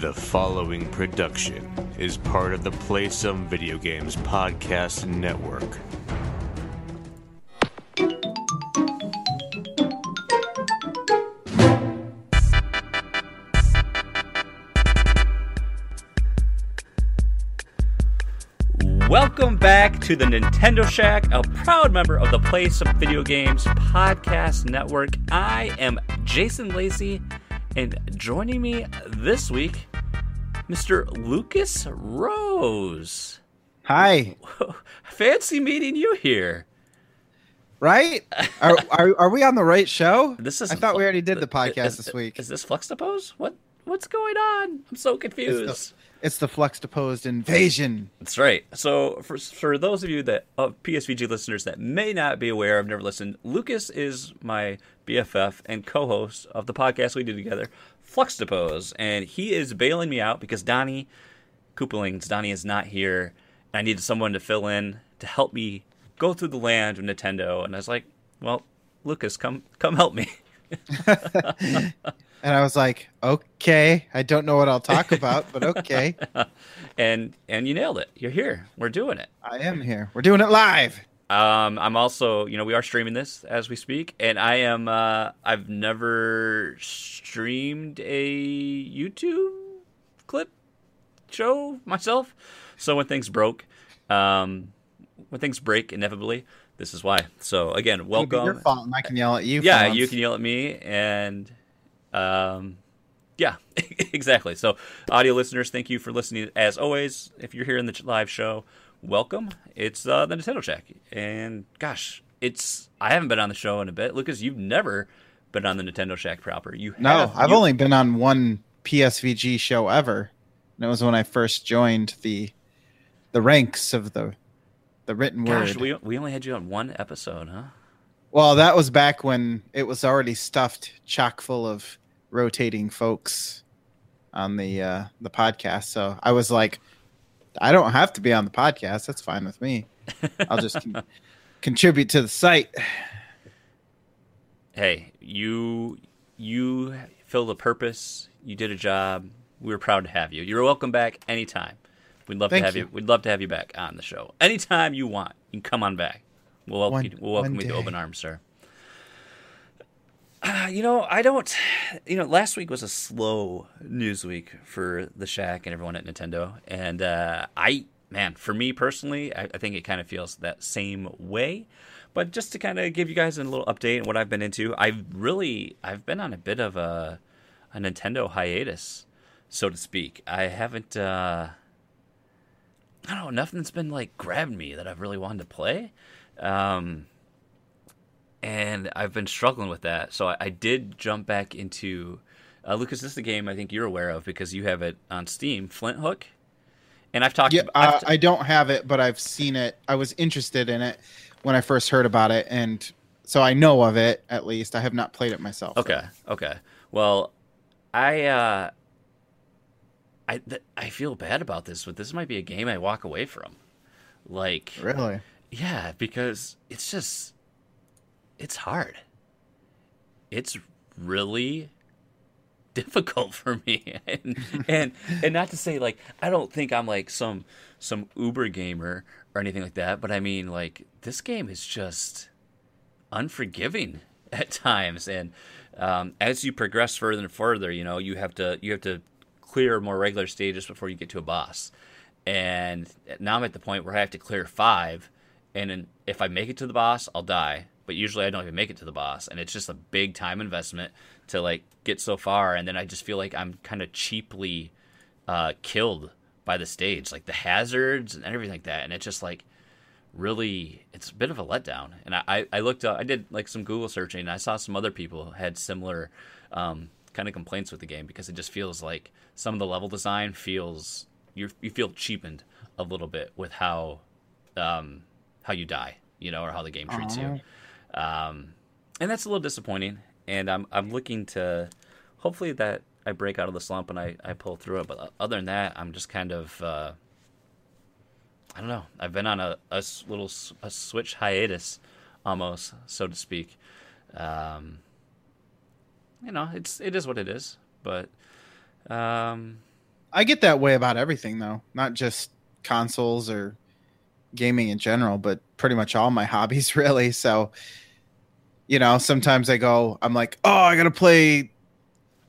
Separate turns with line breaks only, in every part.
The following production is part of the Play Some Video Games Podcast Network.
Welcome back to the Nintendo Shack, a proud member of the Play Some Video Games Podcast Network. I am Jason Lacy, and joining me this week, Mr. Lucas Rose.
Hi.
Fancy meeting you here.
Right? Are, are, are we on the right show?
This is
I thought we already did the podcast
is,
this week.
Is this Fluxtapose? What what's going on? I'm so confused.
It's the, it's the Fluxtaposed Invasion.
That's right. So for for those of you that of PSVG listeners that may not be aware, I've never listened. Lucas is my BFF and co-host of the podcast we do together, Fluxtapose, and he is bailing me out because Donnie Koopalings, Donnie is not here. And I needed someone to fill in to help me go through the land of Nintendo, and I was like, well, Lucas, come come help me.
And I was like, okay, I don't know what I'll talk about, but okay.
and and you nailed it. You're here. We're doing it.
I am here. We're doing it live.
Um, I'm also, you know, we are streaming this as we speak, and I am. Uh, I've never streamed a YouTube clip show myself, so when things broke, um, when things break inevitably, this is why. So again, welcome.
Your fault, and I can yell at you.
yeah,
once.
you can yell at me, and um, yeah, exactly. So, audio listeners, thank you for listening. As always, if you're here in the live show, welcome. It's uh, the Nintendo Shack, and gosh, it's I haven't been on the show in a bit. Lucas, you've never been on the Nintendo Shack proper. You
No,
have,
I've
you-
only been on one PSVG show ever. And it was when I first joined the the ranks of the the written
Gosh,
word.
we we only had you on one episode, huh?
Well, that was back when it was already stuffed chock full of rotating folks on the uh, the podcast. So I was like, I don't have to be on the podcast. That's fine with me. I'll just con- contribute to the site.
Hey, you you filled a purpose. You did a job. We were proud to have you. You're welcome back anytime. We'd love
Thank
to have you.
you.
We'd love to have you back on the show anytime you want. You can come on back. We'll welcome
One-
you. We'll welcome you to open arms, sir. Uh, you know, I don't. You know, last week was a slow news week for the Shack and everyone at Nintendo, and uh, I, man, for me personally, I, I think it kind of feels that same way. But just to kind of give you guys a little update on what I've been into, I've really, I've been on a bit of a, a Nintendo hiatus, so to speak. I haven't. Uh, I don't know. Nothing's been like grabbing me that I've really wanted to play. Um, and I've been struggling with that. So I, I did jump back into uh, Lucas. This is the game I think you're aware of because you have it on Steam, Flinthook. And I've talked.
Yeah,
I've
uh, I don't have it, but I've seen it. I was interested in it when I first heard about it, and so I know of it at least. I have not played it myself.
Okay. Okay. Well, I uh, I th- I feel bad about this, but this might be a game I walk away from. Like,
Really?
yeah, because it's just it's hard. It's really difficult for me, and and and not to say like I don't think I'm like some some uber gamer or anything like that, but I mean like this game is just unforgiving at times. And um, as you progress further and further you know you have to you have to clear more regular stages before you get to a boss. And now i'm at the point where i have to clear five and then if i make it to the boss i'll die but usually i don't even make it to the boss and it's just a big time investment to like get so far and then i just feel like i'm kind of cheaply uh, killed by the stage like the hazards and everything like that and it's just like really it's a bit of a letdown and i i, looked up i did like some google searching and i saw some other people had similar um, kind of complaints with the game because it just feels like some of the level design feels you you feel cheapened a little bit with how um how you die you know or how the game treats you um and that's a little disappointing and i'm i'm looking to hopefully that i break out of the slump and i i pull through it but other than that i'm just kind of uh I don't know. I've been on a, a little a switch hiatus, almost so to speak. Um, you know, it's it is what it is. But um,
I get that way about everything though, not just consoles or gaming in general, but pretty much all my hobbies really. So, you know, sometimes I go, I'm like, oh, I gotta play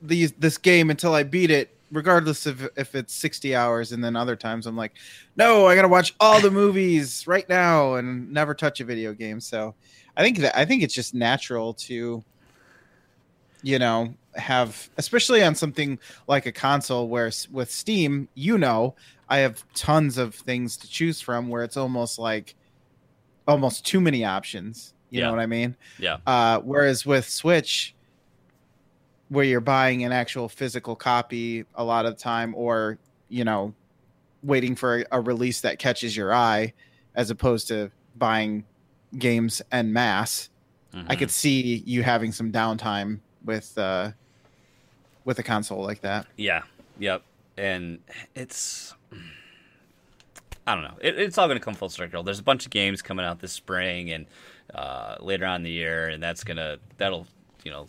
these this game until I beat it, regardless of if it's 60 hours. And then other times I'm like, no, I gotta watch all the movies right now and never touch a video game. So, I think that I think it's just natural to, you know, have especially on something like a console where with Steam, you know, I have tons of things to choose from where it's almost like almost too many options. You
Yeah.
know what I mean?
Yeah.
Uh, whereas with Switch, where you're buying an actual physical copy a lot of the time, or you know, waiting for a, release that catches your eye, as opposed to buying games en masse, I
Mhm.
could see you having some downtime with uh, with a console like that.
Yeah. Yep. And it's I don't know. It, it's all going to come full circle. There's a bunch of games coming out this spring and uh, later on in the year, and that's gonna that'll you know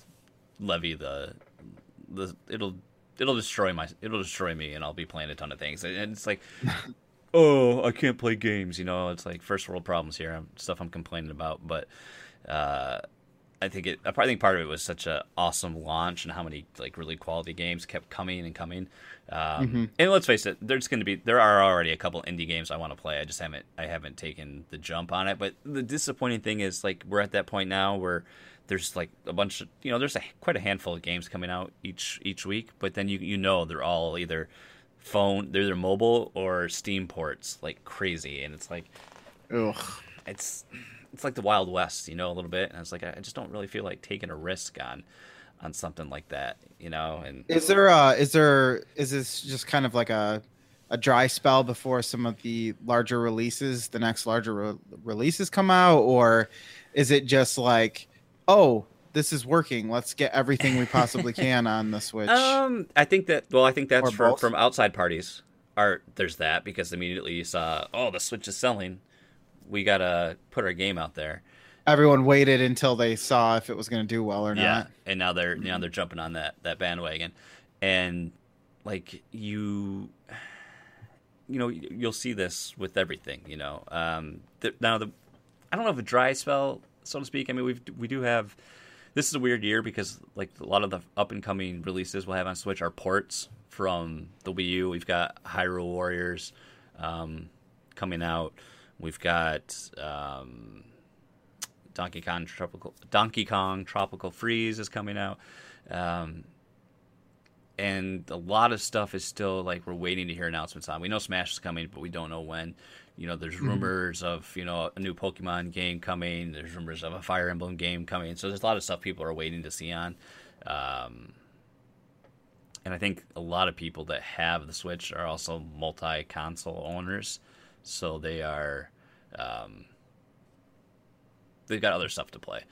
levy the the it'll it'll destroy my it'll destroy me, and I'll be playing a ton of things. And it's like, oh, I can't play games. You know, it's like first world problems here. Stuff I'm complaining about, but. Uh, I think it. I think part of it was such a awesome launch and how many like really quality games kept coming and coming. Um, And let's face it, there's going to be there are already a couple indie games I want to play. I just haven't I haven't taken the jump on it. But the disappointing thing is like we're at that point now where there's like a bunch of you know there's a, quite a handful of games coming out each each week. But then you you know they're all either phone they're either mobile or Steam ports like crazy, and it's like
Ugh.
it's it's like the Wild West, you know, a little bit. And it's like I just don't really feel like taking a risk on on something like that, you know. And
Is there uh is there is this just kind of like a a dry spell before some of the larger releases, the next larger re- releases come out, or is it just like, oh, this is working. Let's get everything we possibly can on the Switch.
um, I think that well, I think that's from from outside parties. Are there's that because immediately you saw, oh, the Switch is selling. We gotta put our game out there.
Everyone waited until they saw if it was going to do well or
yeah,
not.
and now they're now they're jumping on that that bandwagon, and like you, you know, you'll see this with everything. You know, um, the, now the I don't know if a dry spell, so to speak. I mean, we we do have. This is a weird year because like a lot of the up and coming releases we'll have on Switch are ports from the Wii U. We've got Hyrule Warriors um, coming out. We've got um, Donkey Kong Tropical Donkey Kong Tropical Freeze is coming out. Um, and a lot of stuff is still like we're waiting to hear announcements on. We know Smash is coming, but we don't know when. You know, there's rumors of you know a new Pokemon game coming. There's rumors of a Fire Emblem game coming. So there's a lot of stuff people are waiting to see on. Um, and I think a lot of people that have the Switch are also multi-console owners, so they are um, they've got other stuff to play.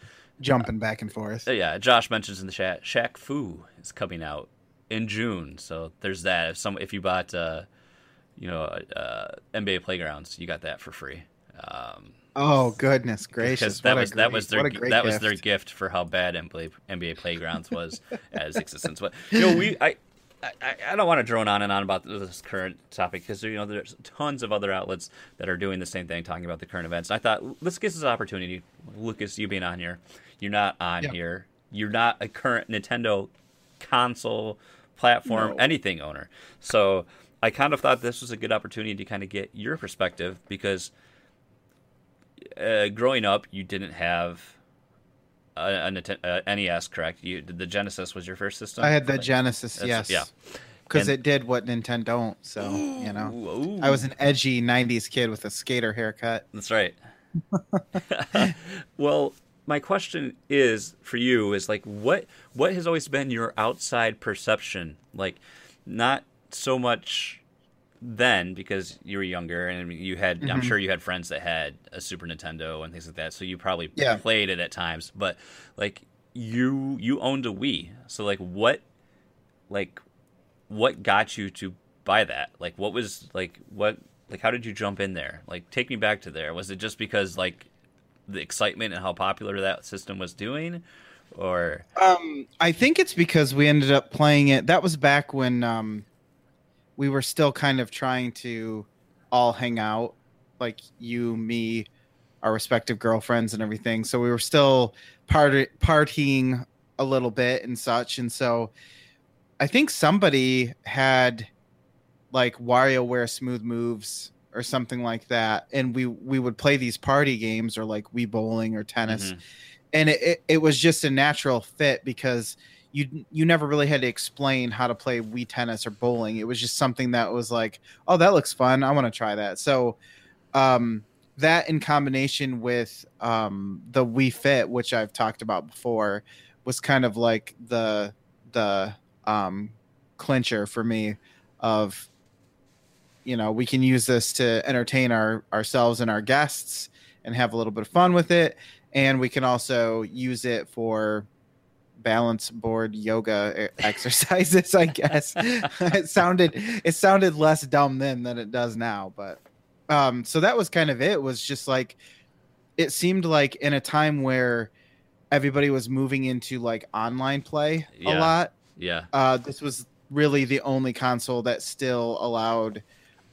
Jumping back and forth.
Yeah, Josh mentions in the chat, Shaq Fu is coming out in June. So there's that. If some if you bought uh, you know uh, NBA Playgrounds, you got that for free. Um,
Oh goodness gracious!
because that was that was their
great
that was their
gift.
gift for how bad NBA, NBA Playgrounds was as existence. But you know, we I. I, I don't want to drone on and on about this current topic because you know there's tons of other outlets that are doing the same thing, talking about the current events. I thought let's get this opportunity, Lucas, you being on here, you're not on
Yeah.
here, you're not a current Nintendo console platform
No.
anything owner, so I kind of thought this was a good opportunity to kind of get your perspective because uh, growing up, you didn't have uh NES, correct? You the Genesis was your first system.
I had the Genesis,
That's-
yes,
yeah.
because it did what Nintendo don't. So you know,
Ooh, ooh.
I was an edgy '90s kid with a skater haircut.
That's right. well, my question is for you is like what what has always been your outside perception? Like not so much then because you were younger and you had I'm
Mhm.
sure you had friends that had a Super Nintendo and things like that, so you probably
Yeah.
played it at times, but like you you owned a Wii. So like what like what got you to buy that? Like what was like what like how did you jump in there? Like take me back to there. Was it just because like the excitement and how popular that system was doing or
Um, I think it's because we ended up playing it. That was back when um, we were still kind of trying to all hang out, like you, me, our respective girlfriends, and everything. So we were still party partying a little bit and such. And so I think somebody had like WarioWare Smooth Moves or something like that, and we we would play these party games or like Wii Bowling or tennis,
Mhm.
and it, it, it was just a natural fit because you you never really had to explain how to play Wii tennis or bowling. It was just something that was like, oh, that looks fun. I want to try that. So, um, that in combination with um, the Wii Fit, which I've talked about before, was kind of like the the um, clincher for me of you know we can use this to entertain our ourselves and our guests and have a little bit of fun with it and we can also use it for balance board yoga e- exercises i guess it sounded it sounded less dumb then than it does now but um so that was kind of it was just like it seemed like in a time where everybody was moving into like online play a lot
Yeah.
uh, this was really the only console that still allowed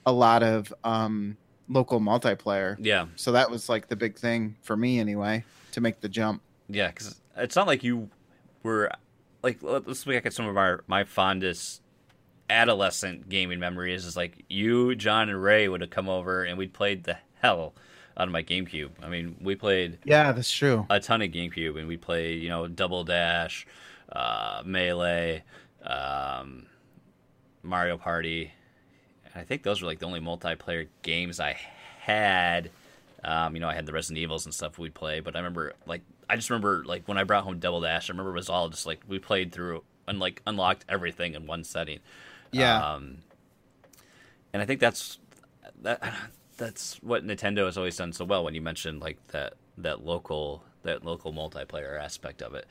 a lot of um, local multiplayer.
Yeah.
So that was like the big thing for me, anyway, to make the jump.
Yeah, because it's not like you were like let- let's look at some of our my fondest adolescent gaming memories. Is like you, John, and Ray would have come over and we'd played the hell out of my GameCube. I mean, we played
Yeah, that's true.
a ton of GameCube, and we played you know Double Dash, uh, Melee, um, Mario Party. I think those were like the only multiplayer games I had. Um, you know, I had the Resident Evils and stuff we'd play, but I remember like I just remember like when I brought home Double Dash, I remember it was all just like we played through and like unlocked everything in one setting.
Yeah.
Um, and I think that's that that's what Nintendo has always done so well when you mentioned like that that local that local multiplayer aspect of it.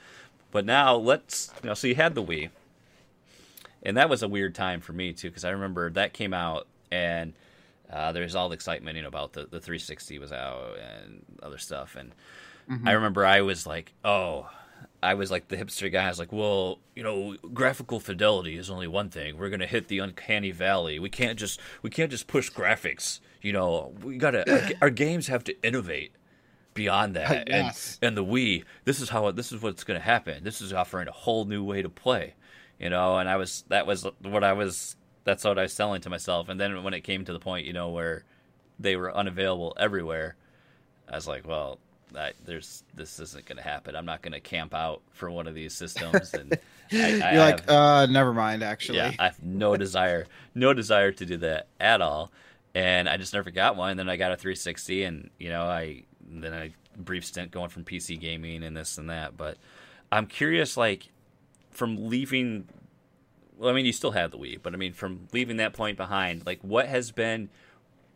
But now let's you know so you had the Wii. And that was a weird time for me too because I remember that came out and uh, there's all the excitement you know, about the, the 360 was out and other stuff and I mm-hmm. remember I was like, oh, I was like the hipster guy. I was like, well, you know, graphical fidelity is only one thing. We're gonna hit the uncanny valley. We can't just we can't just push graphics. You know, we gotta our, our games have to innovate beyond that.
Yes.
And and the Wii, this is how this is what's gonna happen. This is offering a whole new way to play. You know, and I was that was what I was. That's what I was selling to myself. And then when it came to the point, you know, where they were unavailable everywhere, I was like, well, I, there's this isn't going to happen. I'm not going to camp out for one of these systems. And I, I
You're like,
have,
uh, never mind. Actually,
yeah, I have no desire, no desire to do that at all. And I just never got one. And then I got a 360, and you know, I then I brief stint going from PC gaming and this and that. But I'm curious, like from leaving. Well, I mean, you still have the Wii, but I mean, from leaving that point behind, like what has been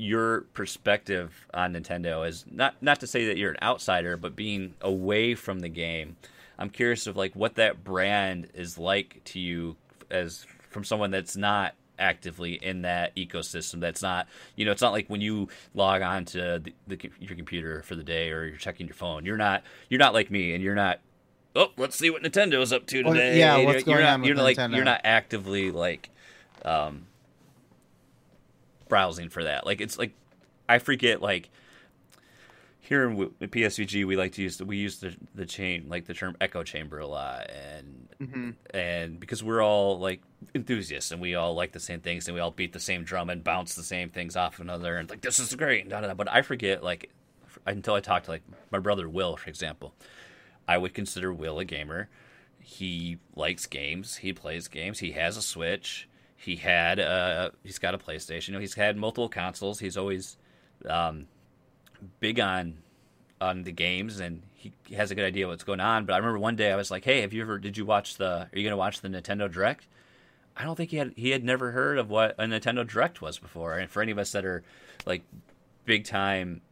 your perspective on Nintendo is not not to say that you're an outsider, but being away from the game. I'm curious of like what that brand is like to you as from someone that's not actively in that ecosystem that's not you know it's not like when you log on to the, the, your computer for the day or you're checking your phone you're not you're not like me and you're not oh let's see what nintendo's up to
Well,
today
yeah,
you're,
what's
you're
going
not,
on with
you're like
Nintendo?
you're not actively like um browsing for that. Like it's like I forget like here in, PSVG we like to use the, we use the the chain like the term echo chamber a lot. And
hmm
and because we're all like enthusiasts and we all like the same things and we all beat the same drum and bounce the same things off another and like this is great and da, da, da. but I forget like until I talked to like my brother Will for example I would consider Will a gamer. He likes games. He plays games. He has a Switch he had uh he's got a PlayStation you know he's had multiple consoles he's always um big on on the games and he has a good idea what's going on. But I remember one day I was like, "Hey, have you ever? Did you watch the? Are you going to watch the Nintendo Direct?" I don't think he had he had never heard of what a Nintendo Direct was before. And for any of us that are like big time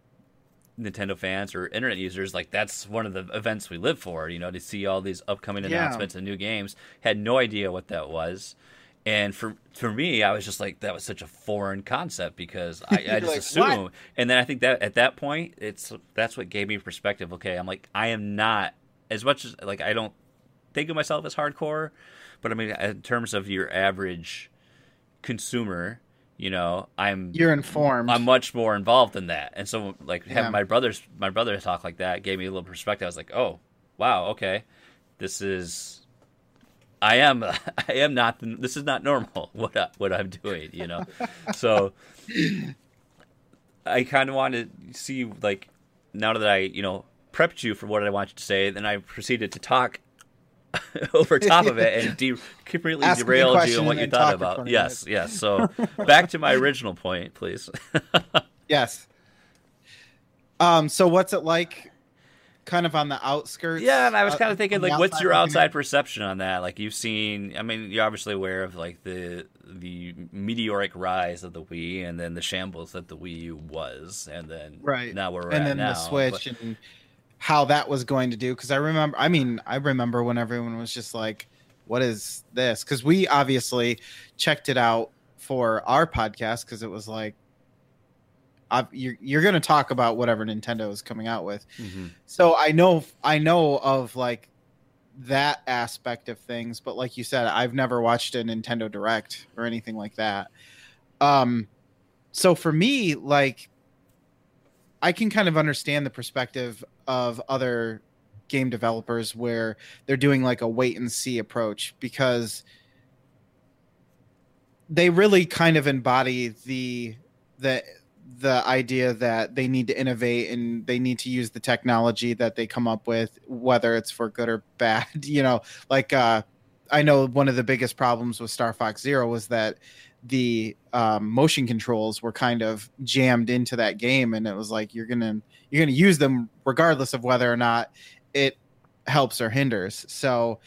Nintendo fans or internet users, like that's one of the events we live for. You know, to see all these upcoming
Yeah.
announcements and new games. Had no idea what that was. And for for me, I was just like that was such a foreign concept because I, I just
like,
assume.
"What?"
And then I think that at that point, it's that's what gave me perspective. Okay, I'm like I am not as much as like I don't think of myself as hardcore, but I mean in terms of your average consumer, you know, I'm
You're informed.
I'm much more involved in that. And so like having
Yeah.
my brothers my brother talk like that gave me a little perspective. I was like, "Oh, wow, okay. This is I am I am not this is not normal what I, what I'm doing, you know." so I kind of wanted to see like now that I, you know, prepped you for what I want you to say, then I proceeded to talk over top of it and de- completely
Ask
derailed you and what you thought about. Yes, yes. So back to my original point, please.
yes. Um. So what's it like? Kind of on the outskirts.
yeah, and I was kind of thinking, like, what's your outside perception on that? Like, you've seen. I mean, you're obviously aware of like the the meteoric rise of the Wii, and then the shambles that the Wii U was, and then
Right.
now we're
and
at
then
now.
the Switch
but-
and how that was going to do. Because I remember, I mean, I remember when everyone was just like, "What is this?" Because we obviously checked it out for our podcast because it was like, you're you're going to talk about whatever Nintendo is coming out with.
Mhm.
So I know I know of like that aspect of things, but like you said, I've never watched a Nintendo Direct or anything like that. Um so for me, like I can kind of understand the perspective of other game developers where they're doing like a wait and see approach because they really kind of embody the the the idea that they need to innovate and they need to use the technology that they come up with whether it's for good or bad you know like uh i know one of the biggest problems with star fox zero was that the um, motion controls were kind of jammed into that game and it was like you're gonna you're gonna use them regardless of whether or not it helps or hinders. So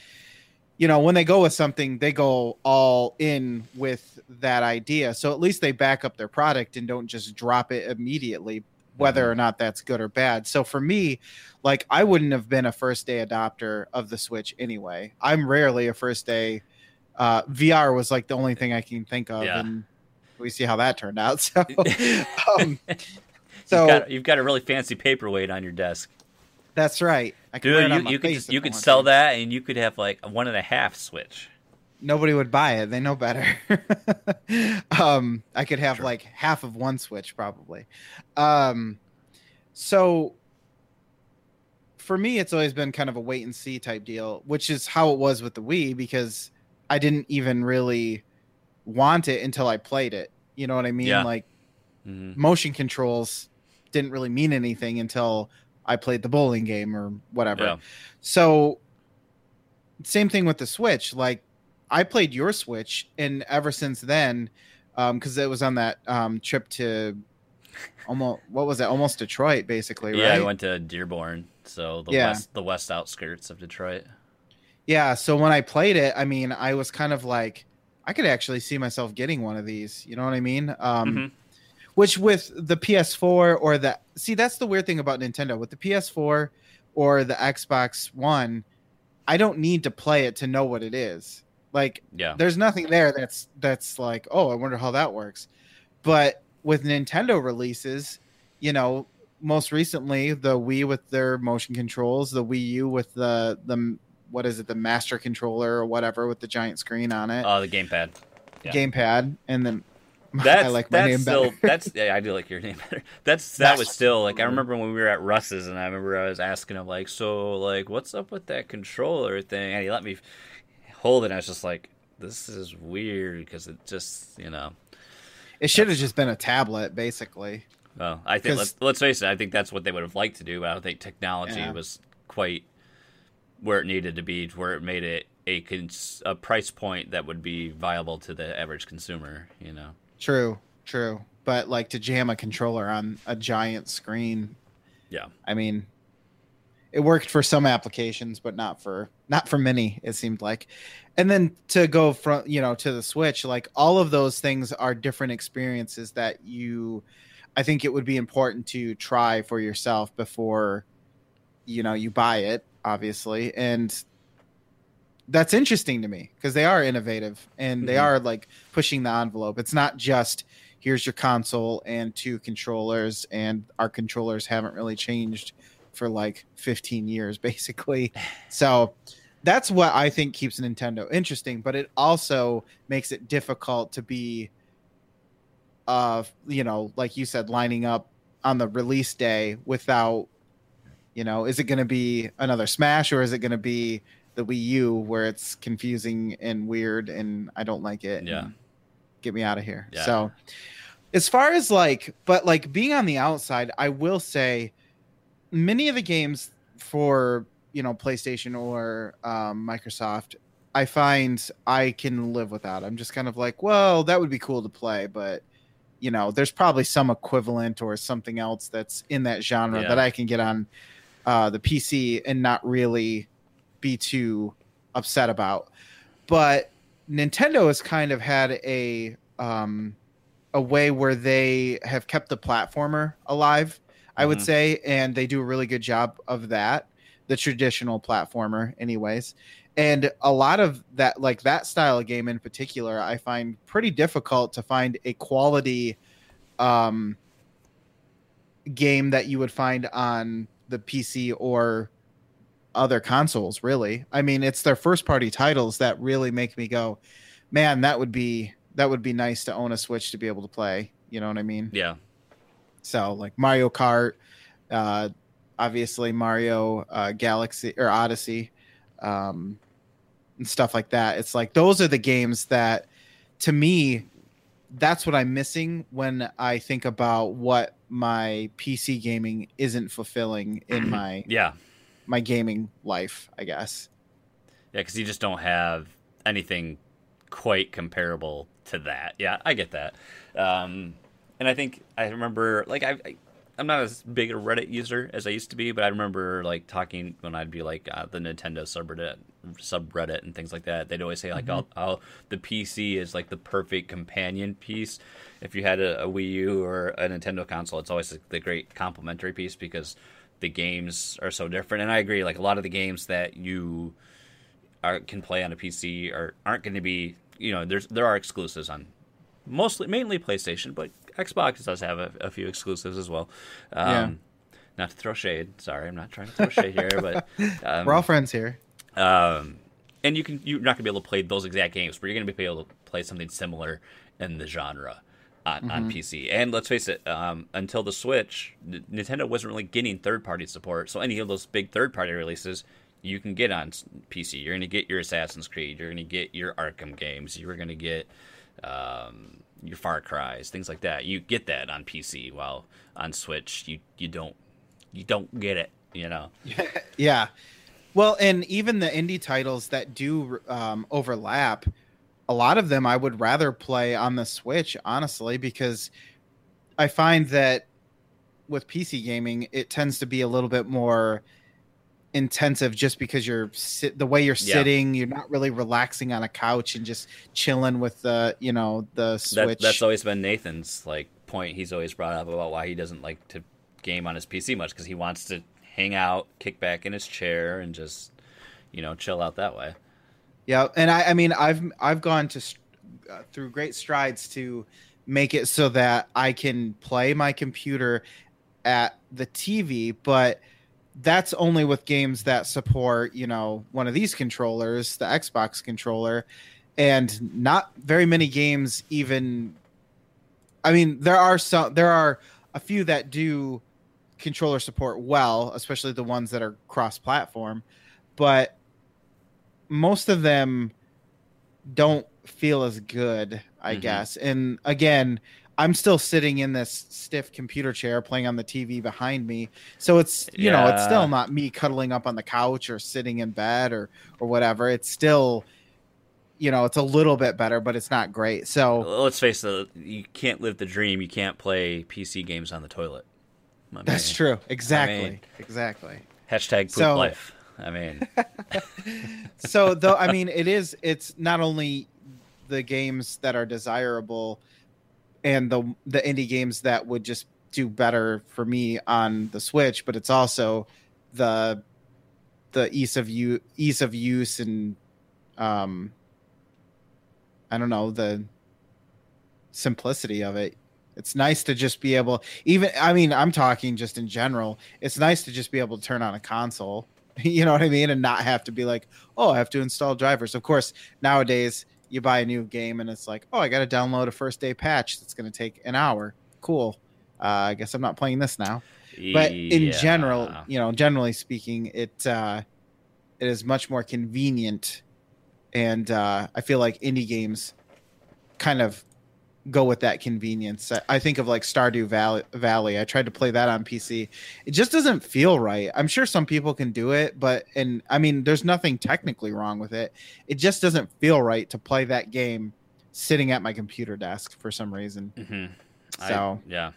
you know when they go with something they go all in with that idea. So at least they back up their product and don't just drop it immediately whether or not that's good or bad. So for me like i wouldn't have been a first day adopter of the switch anyway. I'm rarely a first day uh, vr was like the only thing i can think of
Yeah.
and we see how that turned out. So um, so
you've, got, you've got a really fancy paperweight on your desk.
that's right I wear
Dude, you, you could just, you could sell
to.
that and you could have like a one and a half switch.
nobody would buy it. They know better. um, I could have
Sure.
like half of one Switch probably. Um, so for me, it's always been kind of a wait and see type deal, which is how it was with the Wii because I didn't even really want it until I played it. You know what I mean?
Yeah.
Like
hmm
motion controls didn't really mean anything until I played the bowling game or whatever.
Yeah.
So same thing with the Switch. Like I played your Switch, and ever since then, because it was on that um, trip to almost what was it? Almost Detroit, basically,
Yeah,
right?
I went to Dearborn, so the
Yeah.
west the west outskirts of Detroit.
Yeah, so when I played it, I mean, I was kind of like, I could actually see myself getting one of these. You know what I mean? Um,
Mhm.
Which with the PS4 or the see, that's the weird thing about Nintendo with the PS4 or the Xbox One. I don't need to play it to know what it is. Like,
Yeah.
there's nothing there that's that's like, oh, I wonder how that works. But with Nintendo releases, you know, most recently the Wii with their motion controls, the Wii U with the the what is it, the Master Controller or whatever with the giant screen on it,
Oh, the gamepad. yeah.
gamepad, and then
That's
I like my
that's
name
still
better.
that's yeah, I do like your name better. That's that was still like I remember when we were at Russ's and I remember I was asking him like, so like what's up with that controller thing? And he let me hold it. and I was just like, this is weird because it just you know.
it should have just been a tablet, basically.
Well, I think let's, let's face it. I think that's what they would have liked to do, but I don't think technology
Yeah.
was quite where it needed to be, where it made it a cons- a price point that would be viable to the average consumer. You know.
True, true. But like to jam a controller on a giant screen,
Yeah.
I mean, it worked for some applications, but not for not for many. It seemed like, and then to go from you know to the Switch, like all of those things are different experiences that you. I think it would be important to try for yourself before, you know, you buy it. Obviously, and that's interesting to me because they are innovative and they
Mhm.
are like pushing the envelope. It's not just here's your console and two controllers, and our controllers haven't really changed for like 15 years, basically. So that's what I think keeps Nintendo interesting, but it also makes it difficult to be uh you know, like you said lining up on the release day without you know, is it going to be another Smash or is it going to be the Wii U where it's confusing and weird and I don't like it.
Yeah.
Get me out of here.
Yeah.
So as far as like but like being on the outside, I will say many of the games for, you know, PlayStation or um, Microsoft, I find I can live without. I'm just kind of like, well, that would be cool to play, but you know, there's probably some equivalent or something else that's in that genre
Yeah.
that I can get on uh, the PC and not really be too upset about. But Nintendo has kind of had a um, a way where they have kept the platformer alive, I would
Mhm.
say, and they do a really good job of that. The traditional platformer, anyways. And a lot of that, like that style of game in particular, I find pretty difficult to find a quality um, game that you would find on the PC or other consoles really i mean it's their first party titles that really make me go man that would be that would be nice to own a switch to be able to play you know what i mean
Yeah.
so like mario kart uh obviously mario uh galaxy or odyssey um and stuff like that it's like those are the games that to me that's what i'm missing when i think about what my pc gaming isn't fulfilling in my
Yeah.
My gaming life, I guess.
Yeah, because you just don't have anything quite comparable to that. Yeah, I get that. Um, and I think I remember, like, I, I, I'm not as big a Reddit user as I used to be, but I remember like talking when I'd be like uh, the Nintendo subreddit, subreddit and things like that. They'd always say like, oh, oh, the PC is like the perfect companion piece. If you had a, a Wii U or a Nintendo console, it's always the great complementary piece because the games are so different. And I agree, like a lot of the games that you are, can play on a PC are aren't going to be you know there's there are exclusives on mostly mainly PlayStation, but Xbox does have a, a few exclusives as well. Um,
Yeah.
Not to throw shade. Sorry, I'm not trying to throw shade here, but um,
We're all friends here.
um, and you can you're not gonna be able to play those exact games, but you're gonna be able to play something similar in the genre on, on PC. And let's face it, um, until the Switch, N- Nintendo wasn't really getting third party support. So any of those big third party releases, you can get on PC. You're gonna get your Assassin's Creed. You're gonna get your Arkham games. You're gonna get um, your Far Cries, things like that. You get that on PC, while on Switch you you don't you don't get it. You know.
Yeah. Well, and even the indie titles that do um, overlap, a lot of them I would rather play on the Switch, honestly, because I find that with PC gaming, it tends to be a little bit more intensive just because you're sit the way you're
Yeah.
sitting you're not really relaxing on a couch and just chilling with the you know the switch
That, that's always been Nathan's like point. He's always brought up about why he doesn't like to game on his PC much because he wants to hang out, kick back in his chair, and just you know chill out that way.
Yeah, and I, I mean, I've I've gone to uh, through great strides to make it so that I can play my computer at the TV, but that's only with games that support, you know, one of these controllers, the Xbox controller, and not very many games even. I mean, there are some, there are a few that do controller support well, especially the ones that are cross-platform, but most of them don't feel as good, I
Mhm.
guess. And again, I'm still sitting in this stiff computer chair playing on the TV behind me. So it's, you know, it's still not me cuddling up on the couch or sitting in bed or or whatever. It's still you know, it's a little bit better, but it's not great. So
Let's face it, you can't live the dream. You can't play PC games on the toilet.
That's true. Exactly. exactly.
Hashtag poop
So-
life. I mean,
so though i mean it is it's not only the games that are desirable and the the indie games that would just do better for me on the switch but it's also the the ease of you ease of use and um i don't know the simplicity of it. It's nice to just be able even i mean i'm talking just in general it's nice to just be able to turn on a console you know what I mean, and not have to be like, oh, I have to install drivers. Of course, nowadays you buy a new game and it's like, oh, I got to download a first day patch that's going to take an hour. Cool. Uh, I guess I'm not playing this now. But in
Yeah.
general, you know, generally speaking, it uh, it is much more convenient, and uh, I feel like indie games kind of go with that convenience. I- I think of like Stardew Valley. Valley. I tried to play that on PC. It just doesn't feel right. I'm sure some people can do it, but and I mean, there's nothing technically wrong with it. It just doesn't feel right to play that game sitting at my computer desk for some reason.
Mhm.
So-
yeah,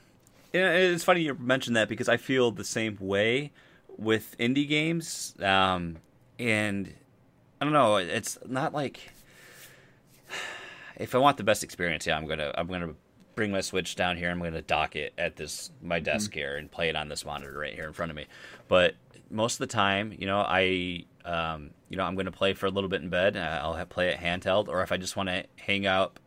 yeah. It's funny you mentioned that because I feel the same way with indie games, um, and I don't know. It's not like if I want the best experience, yeah, I'm gonna I'm gonna bring my Switch down here. I'm gonna dock it at this my desk here and play it on this monitor right here in front of me. But most of the time, you know, I um, you know I'm gonna play for a little bit in bed. I'll have, play it handheld, or if I just want to hang out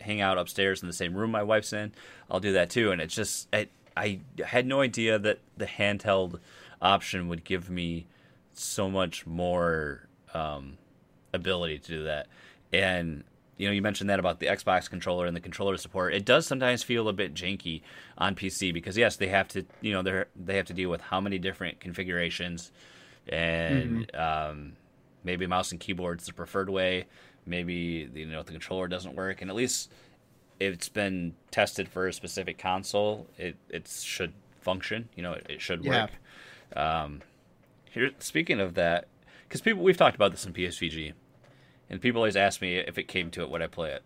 hang out upstairs in the same room my wife's in, I'll do that too. And it's just I, I had no idea that the handheld option would give me so much more um, ability to do that. And you know, you mentioned that about the Xbox controller and the controller support. It does sometimes feel a bit janky on PC because yes, they have to you know they they have to deal with how many different configurations and um, maybe mouse and keyboard's the preferred way. Maybe you know the controller doesn't work, and at least if it's been tested for a specific console, it it should function. You know, it, it should
Yeah.
work. Um, here, speaking of that, because people we've talked about this in PSVG, and people always ask me if it came to it, would I play it?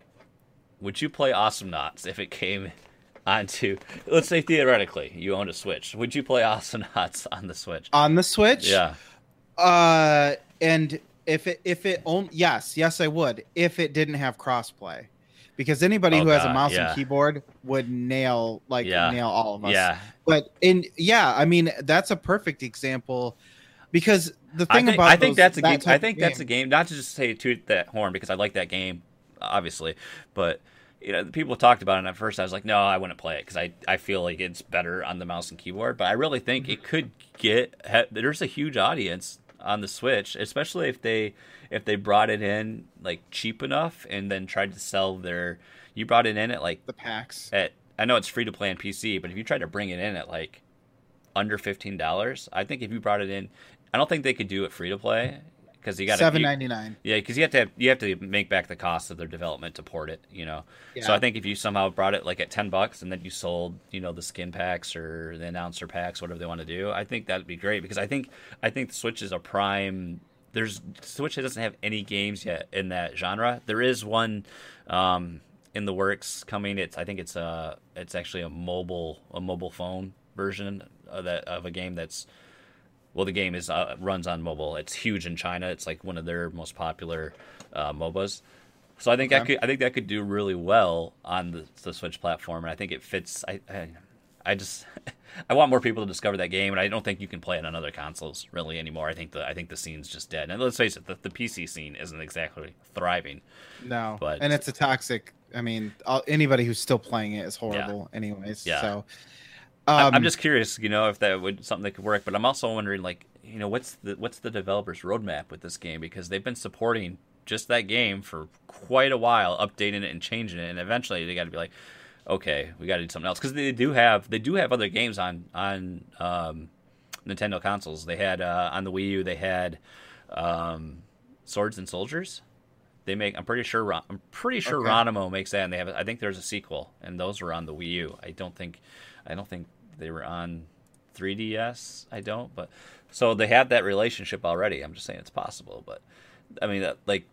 Would you play Awesomenauts if it came onto? Let's say theoretically, you owned a Switch. Would you play Awesome Knots on the Switch?
On the Switch,
Yeah.
Uh, and if it if it only yes yes I would if it didn't have crossplay, because anybody
Oh,
who has a mouse
yeah.
and keyboard would nail like
Yeah.
nail all of us.
Yeah.
But in yeah, I mean that's a perfect example because the
I
thing
think,
about
I think
those-
that's a
that
game. I think that's a
game-
game. Not to just say toot that horn because I like that game, obviously, but you know, people talked about it. and At first, I was like, no, I wouldn't play it because I I feel like it's better on the mouse and keyboard. But I really think it could get. he- There's a huge audience on the Switch, especially if they if they brought it in like cheap enough and then tried to sell their. You brought it in at like
the packs.
at I know it's free to play on PC, but if you tried to bring it in at like under fifteen dollars, I think if you brought it in, I don't think they could do it free to play because you got
Seven ninety nine.
Yeah, because you have to have, you have to make back the cost of their development to port it. You know, so I think if you somehow brought it like at ten bucks and then you sold you know the skin packs or the announcer packs, whatever they want to do, I think that'd be great because I think I think the Switch is a prime. There's Switch doesn't have any games yet in that genre. There is one. Um, in the works coming. It's I think it's a it's actually a mobile a mobile phone version of that of a game that's well the game is uh, runs on mobile. It's huge in China. It's like one of their most popular uh, MOBAs. So I think that
Okay.
could I think that could do really well on the, the Switch platform, and I think it fits. I I, I just I want more people to discover that game, and I don't think you can play it on other consoles really anymore. I think the I think the scene's just dead. And let's face it, the, the PC scene isn't exactly thriving.
No,
But-
and it's a toxic. I mean, anybody who's still playing it is horrible, anyways.
Yeah.
So, um,
I'm just curious, you know, if that would something that could work. But I'm also wondering, like, you know, what's the what's the developers' roadmap with this game because they've been supporting just that game for quite a while, updating it and changing it, and eventually they got to be like, okay, we got to do something else because they do have they do have other games on on um, Nintendo consoles. They had uh, on the Wii U they had um, Swords and Soldiers. They make. I'm pretty sure. I'm pretty sure
Okay.
Ronimo makes that, and they have. I think there's a sequel, and those were on the Wii U. I don't think. I don't think they were on 3DS. I don't. But so they have that relationship already. I'm just saying it's possible. But I mean, that, like,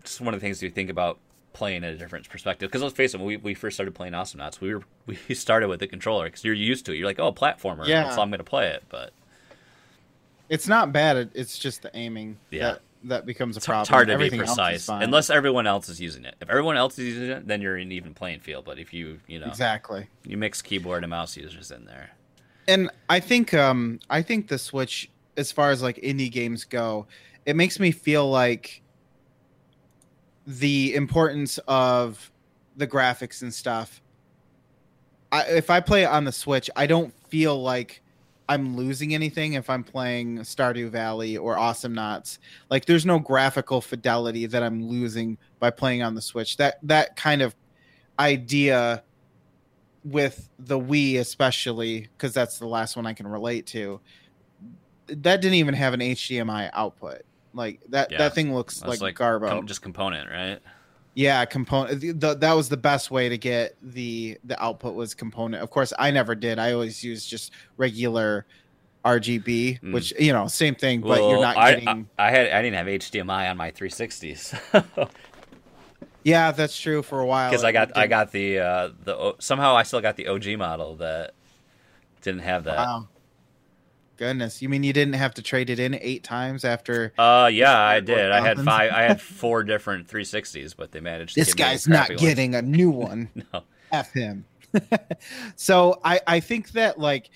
it's one of the things you think about playing at a different perspective. Because let's face it, when we, we first started playing Awesomenauts, we were we started with the controller because you're used to it. You're like, oh, platformer.
Yeah.
So I'm going to play it. But
it's not bad. It's just the aiming.
Yeah.
That, that becomes a problem.
it's hard to
Everything
be precise unless everyone else is using it. If everyone else is using it, then you're in even playing field. But if you you know
exactly.
you mix keyboard and mouse users in there,
and I think um I think the Switch, as far as like indie games go, it makes me feel like the importance of the graphics and stuff. I, if I play on the Switch, I don't feel like I'm losing anything if I'm playing Stardew Valley or Awesomenauts. Like there's no graphical fidelity that I'm losing by playing on the Switch. That that kind of idea with the Wii especially cuz that's the last one I can relate to. That didn't even have an HDMI output. Like that
Yeah.
that thing looks
That's
like,
like
garbo.
com- just component, right?
Yeah, component. The, the, that was the best way to get the the output was component. Of course, I never did. I always used just regular RGB,
Mm.
which you know, same thing, but you're not getting.
I, I had I didn't have HDMI on my 360s
yeah, that's true for a while.
because I got I got the uh, the somehow I still got the OG model that didn't have that.
Wow. Goodness, you mean you didn't have to trade it in eight times after?
Uh, yeah, I did. I had five. I had four different 360s, but they managed. to
This
give me a
guy's not
one.
getting a new one.
No.
F him. so I I think that like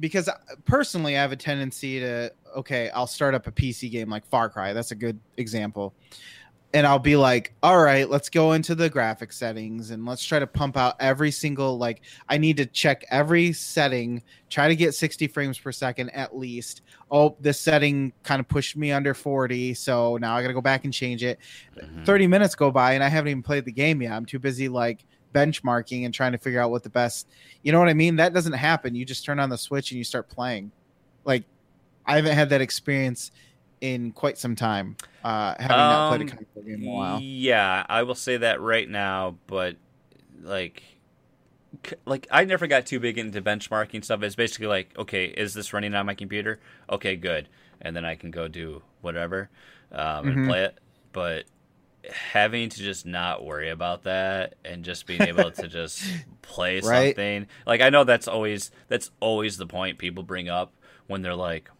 because personally I have a tendency to okay, I'll start up a PC game like Far Cry. That's a good example. And I'll be like, all right, let's go into the graphic settings and let's try to pump out every single like I need to check every setting, try to get 60 frames per second at least. Oh, this setting kind of pushed me under 40, so now I got to go back and change it.
Mhm.
30 minutes go by and I haven't even played the game yet. I'm too busy like benchmarking and trying to figure out what the best, you know what I mean? That doesn't happen. You just turn on the Switch and you start playing. Like, I haven't had that experience in quite some time, uh, having not played a
Um,
console game in a while.
Yeah, I will say that right now, but like, c- like I never got too big into benchmarking stuff. It's basically like, okay, is this running on my computer? Okay, good, and then I can go do whatever um, and
Mhm.
play it. But having to just not worry about that and just being able to just play
Right.
something like I know that's always that's always the point people bring up when they're like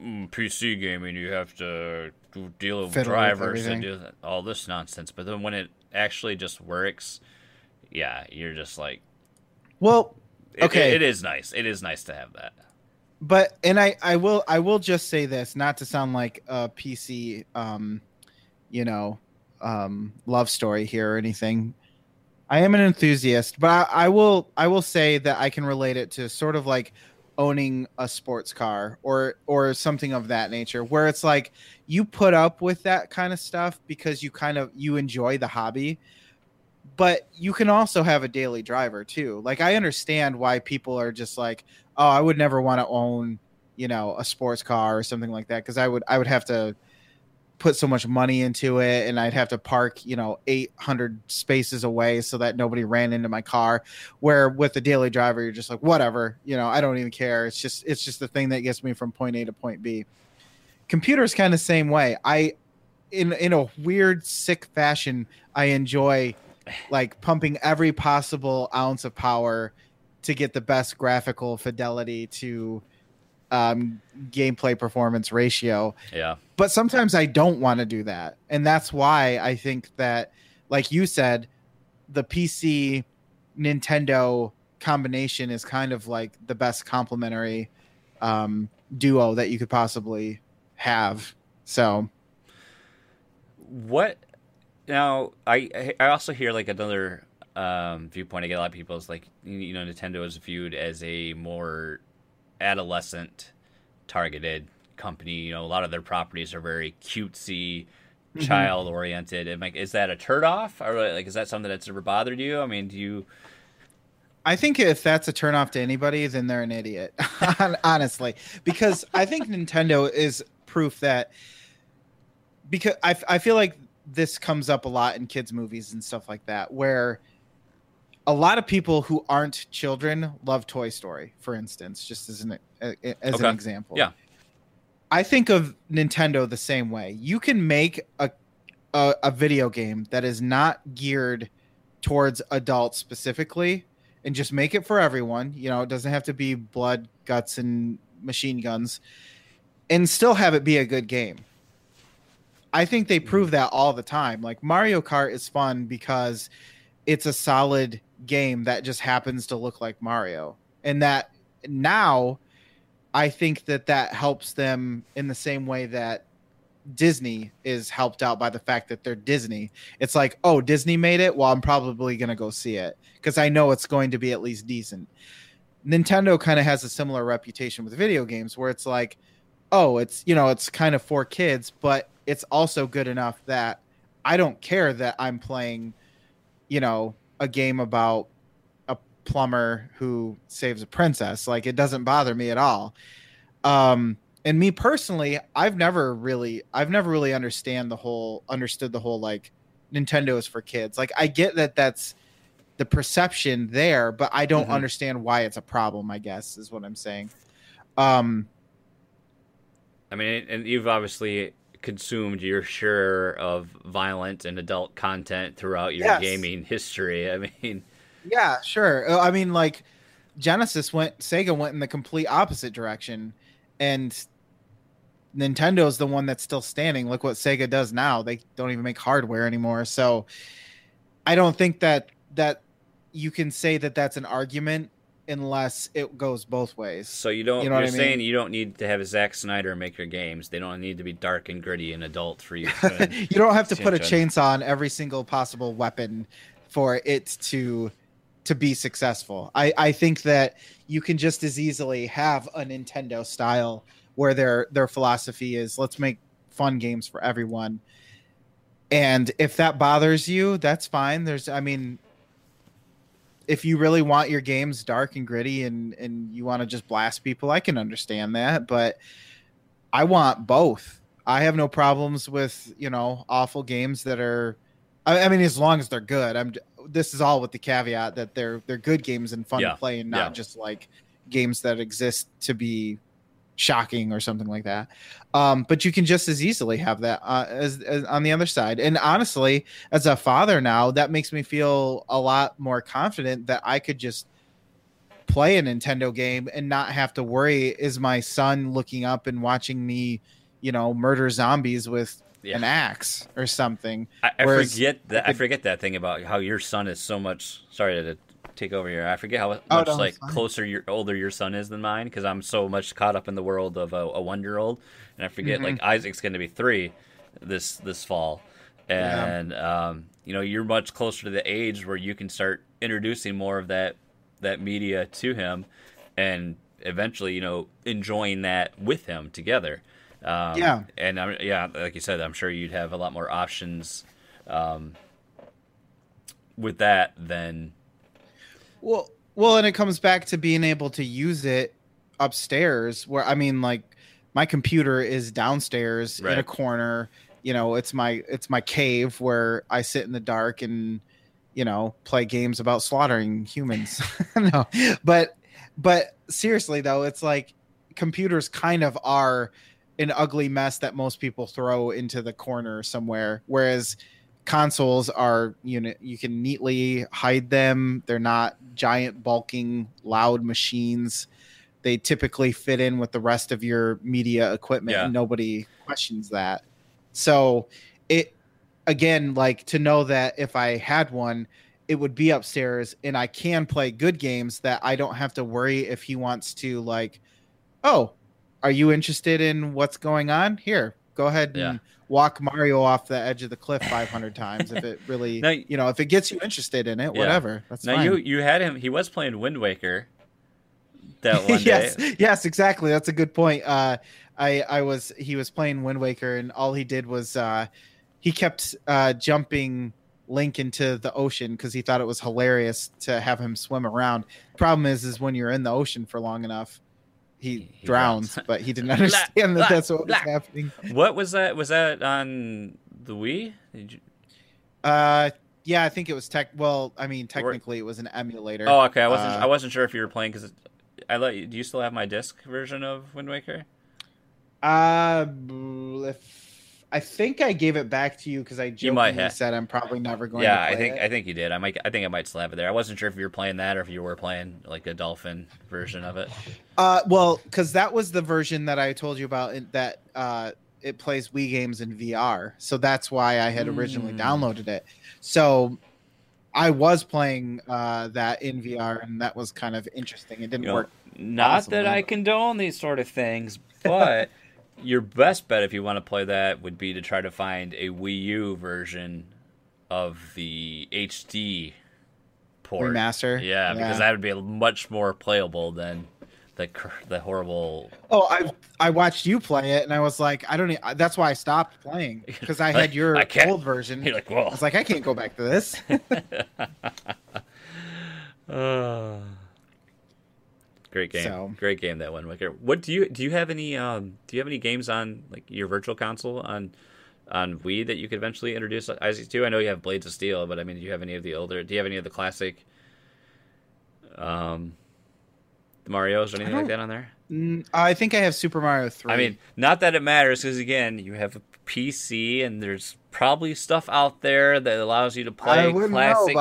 mm, PC gaming you have to deal with
Fiddle with
drivers and do all this nonsense but then when it actually just works yeah you're just like
Well,
it-
Okay.
it- it is nice it is nice to have that
but and I I will I will just say this, not to sound like a PC, um, you know, um, love story here or anything. I am an enthusiast, but I, I will I will say that I can relate it to sort of like owning a sports car or or something of that nature, where it's like you put up with that kind of stuff because you kind of you enjoy the hobby, but you can also have a daily driver too. Like I understand why people are just like, oh, I would never want to own, you know, a sports car or something like that because I would I would have to put so much money into it and I'd have to park, you know, 800 spaces away so that nobody ran into my car. Where with the daily driver, you're just like, whatever, you know, I don't even care. It's just it's just the thing that gets me from point A to point B. Computers kind of same way. I in in a weird sick fashion, I enjoy like pumping every possible ounce of power to get the best graphical fidelity to um, gameplay performance ratio.
yeah
But sometimes I don't want to do that. And that's why I think that, like you said, the PC Nintendo combination is kind of like the best complementary um, duo that you could possibly have. So,
what now i i also hear like another um viewpoint i get a lot of people is like you know nintendo is viewed as a more adolescent targeted company you know a lot of their properties are very cutesy
Mhm.
child oriented and like is that a turn off or like is that something that's ever bothered you i mean do you
I think if that's a turnoff to anybody, then they're an idiot. Honestly, because I think Nintendo is proof that because I, I feel like this comes up a lot in kids movies and stuff like that where a lot of people who aren't children love Toy Story, for instance, just as an as
Okay.
an example.
Yeah.
I think of Nintendo the same way. You can make a a, a video game that is not geared towards adults specifically and just make it for everyone. You know, it doesn't have to be blood, guts, and machine guns, and still have it be a good game. I think they prove mm. that all the time. Like Mario Kart is fun because it's a solid game that just happens to look like Mario. And that now I think that that helps them in the same way that Disney is helped out by the fact that they're Disney. It's like, oh, Disney made it. Well, I'm probably going to go see it because I know it's going to be at least decent. Nintendo kind of has a similar reputation with video games where it's like, oh, it's you know, it's kind of for kids, but it's also good enough that I don't care that I'm playing, you know, a game about a plumber who saves a princess. Like it doesn't bother me at all. Um and me personally, I've never really I've never really understand the whole understood the whole like Nintendo is for kids. Like I get that that's the perception there, but I don't
Mhm.
understand why it's a problem, I guess is what I'm saying. Um
I mean, and you've obviously consumed your share of violent and adult content throughout your
Yes.
gaming history. I mean,
Yeah, sure. Uh, I mean, like Genesis went, Sega went in the complete opposite direction, and Nintendo's the one that's still standing. Look what Sega does now; they don't even make hardware anymore. So, I don't think that that you can say that that's an argument unless it goes both ways.
so you don't.
You know
are
what I mean?
saying you don't need to have a Zack Snyder make your games. They don't need to be dark and gritty and adult for you. to-
you don't have to put a chainsaw on every single possible weapon for it to to be successful. I I think that you can just as easily have a Nintendo style where their their philosophy is let's make fun games for everyone. And if that bothers you, that's fine. There's I mean if you really want your games dark and gritty and and you want to just blast people, I can understand that, but I want both. I have no problems with you know awful games that are. I, I mean, as long as they're good. I'm. This is all with the caveat that they're they're good games and fun
Yeah,
to play, and not
yeah.
just like games that exist to be shocking or something like that. Um, but you can just as easily have that uh, as, as on the other side. And honestly, as a father now, that makes me feel a lot more confident that I could just play a Nintendo game and not have to worry is my son looking up and watching me, you know, murder zombies with
Yeah.
an axe or something.
I, I
Whereas
forget that. I forget that thing about how your son is so much. Sorry to take over here. I forget how much
Oh, no,
like closer your older your son is than mine because I'm so much caught up in the world of a, a one year old, and I forget
Mhm.
like Isaac's going to be three this this fall,
Yeah.
and um, you know you're much closer to the age where you can start introducing more of that that media to him, and eventually you know enjoying that with him together. Um,
Yeah.
and I'm, yeah, like you said, I'm sure you'd have a lot more options um, with that than
Well, well, and it comes back to being able to use it upstairs. Where I mean, like my computer is downstairs in a corner. You know, it's my it's my cave where I sit in the dark and you know play games about slaughtering humans. no, but but seriously though, it's like computers kind of are an ugly mess that most people throw into the corner somewhere, whereas consoles are you know you can neatly hide them they're not giant bulking loud machines they typically fit in with the rest of your media equipment
Yeah.
nobody questions that so it again like to know that if i had one it would be upstairs and i can play good games that i don't have to worry if he wants to like oh are you interested in what's going on here go ahead and
Yeah.
Walk mario off the edge of the cliff 500 times if it really
Now-
you know if it gets you interested in it
Yeah.
whatever that's
now
fine.
you you had him. He was playing Wind Waker that one
yes
day.
yes exactly that's a good point uh i i was he was playing wind waker and all he did was uh he kept uh jumping link into the ocean because he thought it was hilarious to have him swim around problem is is when you're in the ocean for long enough he,
He
drowns
drowns.
but he didn't understand
blah,
that that's what was happening
What was that? Was that on the Wii? Did you...
uh yeah i think it was tech well i mean technically it was an emulator
Oh, okay. I wasn't.
Uh,
I wasn't sure if you were playing because I let you. Do you still have my disc version of Wind Waker?
Uh, if I think I gave it back to you because I
You
jokingly
have.
said I'm probably never going. To.
Yeah,
I
think
it.
I think you did. I might. I think I might still have it there. I wasn't sure if you were playing that or if you were playing like a dolphin version of it.
Uh, well, because that was the version that I told you about in, that uh, it plays Wii games in VR. So that's why I had originally
Mm.
downloaded it. So I was playing uh, that in VR, and that was kind of interesting. It didn't
You know,
work.
Not that. I condone these sort of things, but your best bet if you want to play that would be to try to find a Wii U version of the HD port.
remaster.
Yeah, because that would be much more playable than the the horrible.
Oh, I I watched you play it, and I was like, I don't. e- That's why I stopped playing because I had your
I
old version.
You're like,
well,
I
was like, I can't go back to this.
Uh, great game.
So-
Great game that one. Wicker. What do you do? You have any? Um, do you have any games on like your virtual console on on Wii that you could eventually introduce Isaac to? I know you have Blades of Steel, but I mean, do you have any of the older? Do you have any of the classic? Um, the Mario's or anything like that on there?
Mm, I think I have Super Mario Three.
I mean, not that it matters, because again, you have a PC, and there's probably stuff out there that allows you to play classic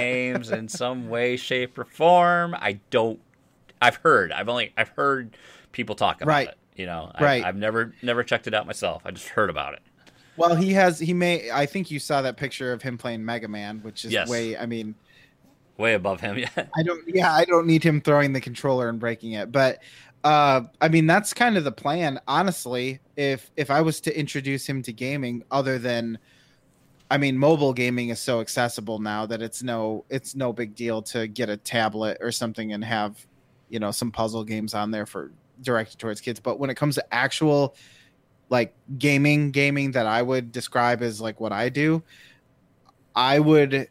games in some way, shape, or form. I don't. I've heard. I've only. I've heard people talk about
Right.
it. You know,
Right.
I, I've never never checked it out myself. I just heard about it.
well, he has. He may. I think you saw that picture of him playing Mega Man, which is
Yes.
way. I mean,
Way above him. Yeah.
I don't. Yeah, I don't need him throwing the controller and breaking it, but. Uh, I mean that's kind of the plan, honestly. If if I was to introduce him to gaming, other than, I mean, mobile gaming is so accessible now that it's no it's no big deal to get a tablet or something and have, you know, some puzzle games on there for directed towards kids. But when it comes to actual, like gaming, gaming that I would describe as like what I do, I would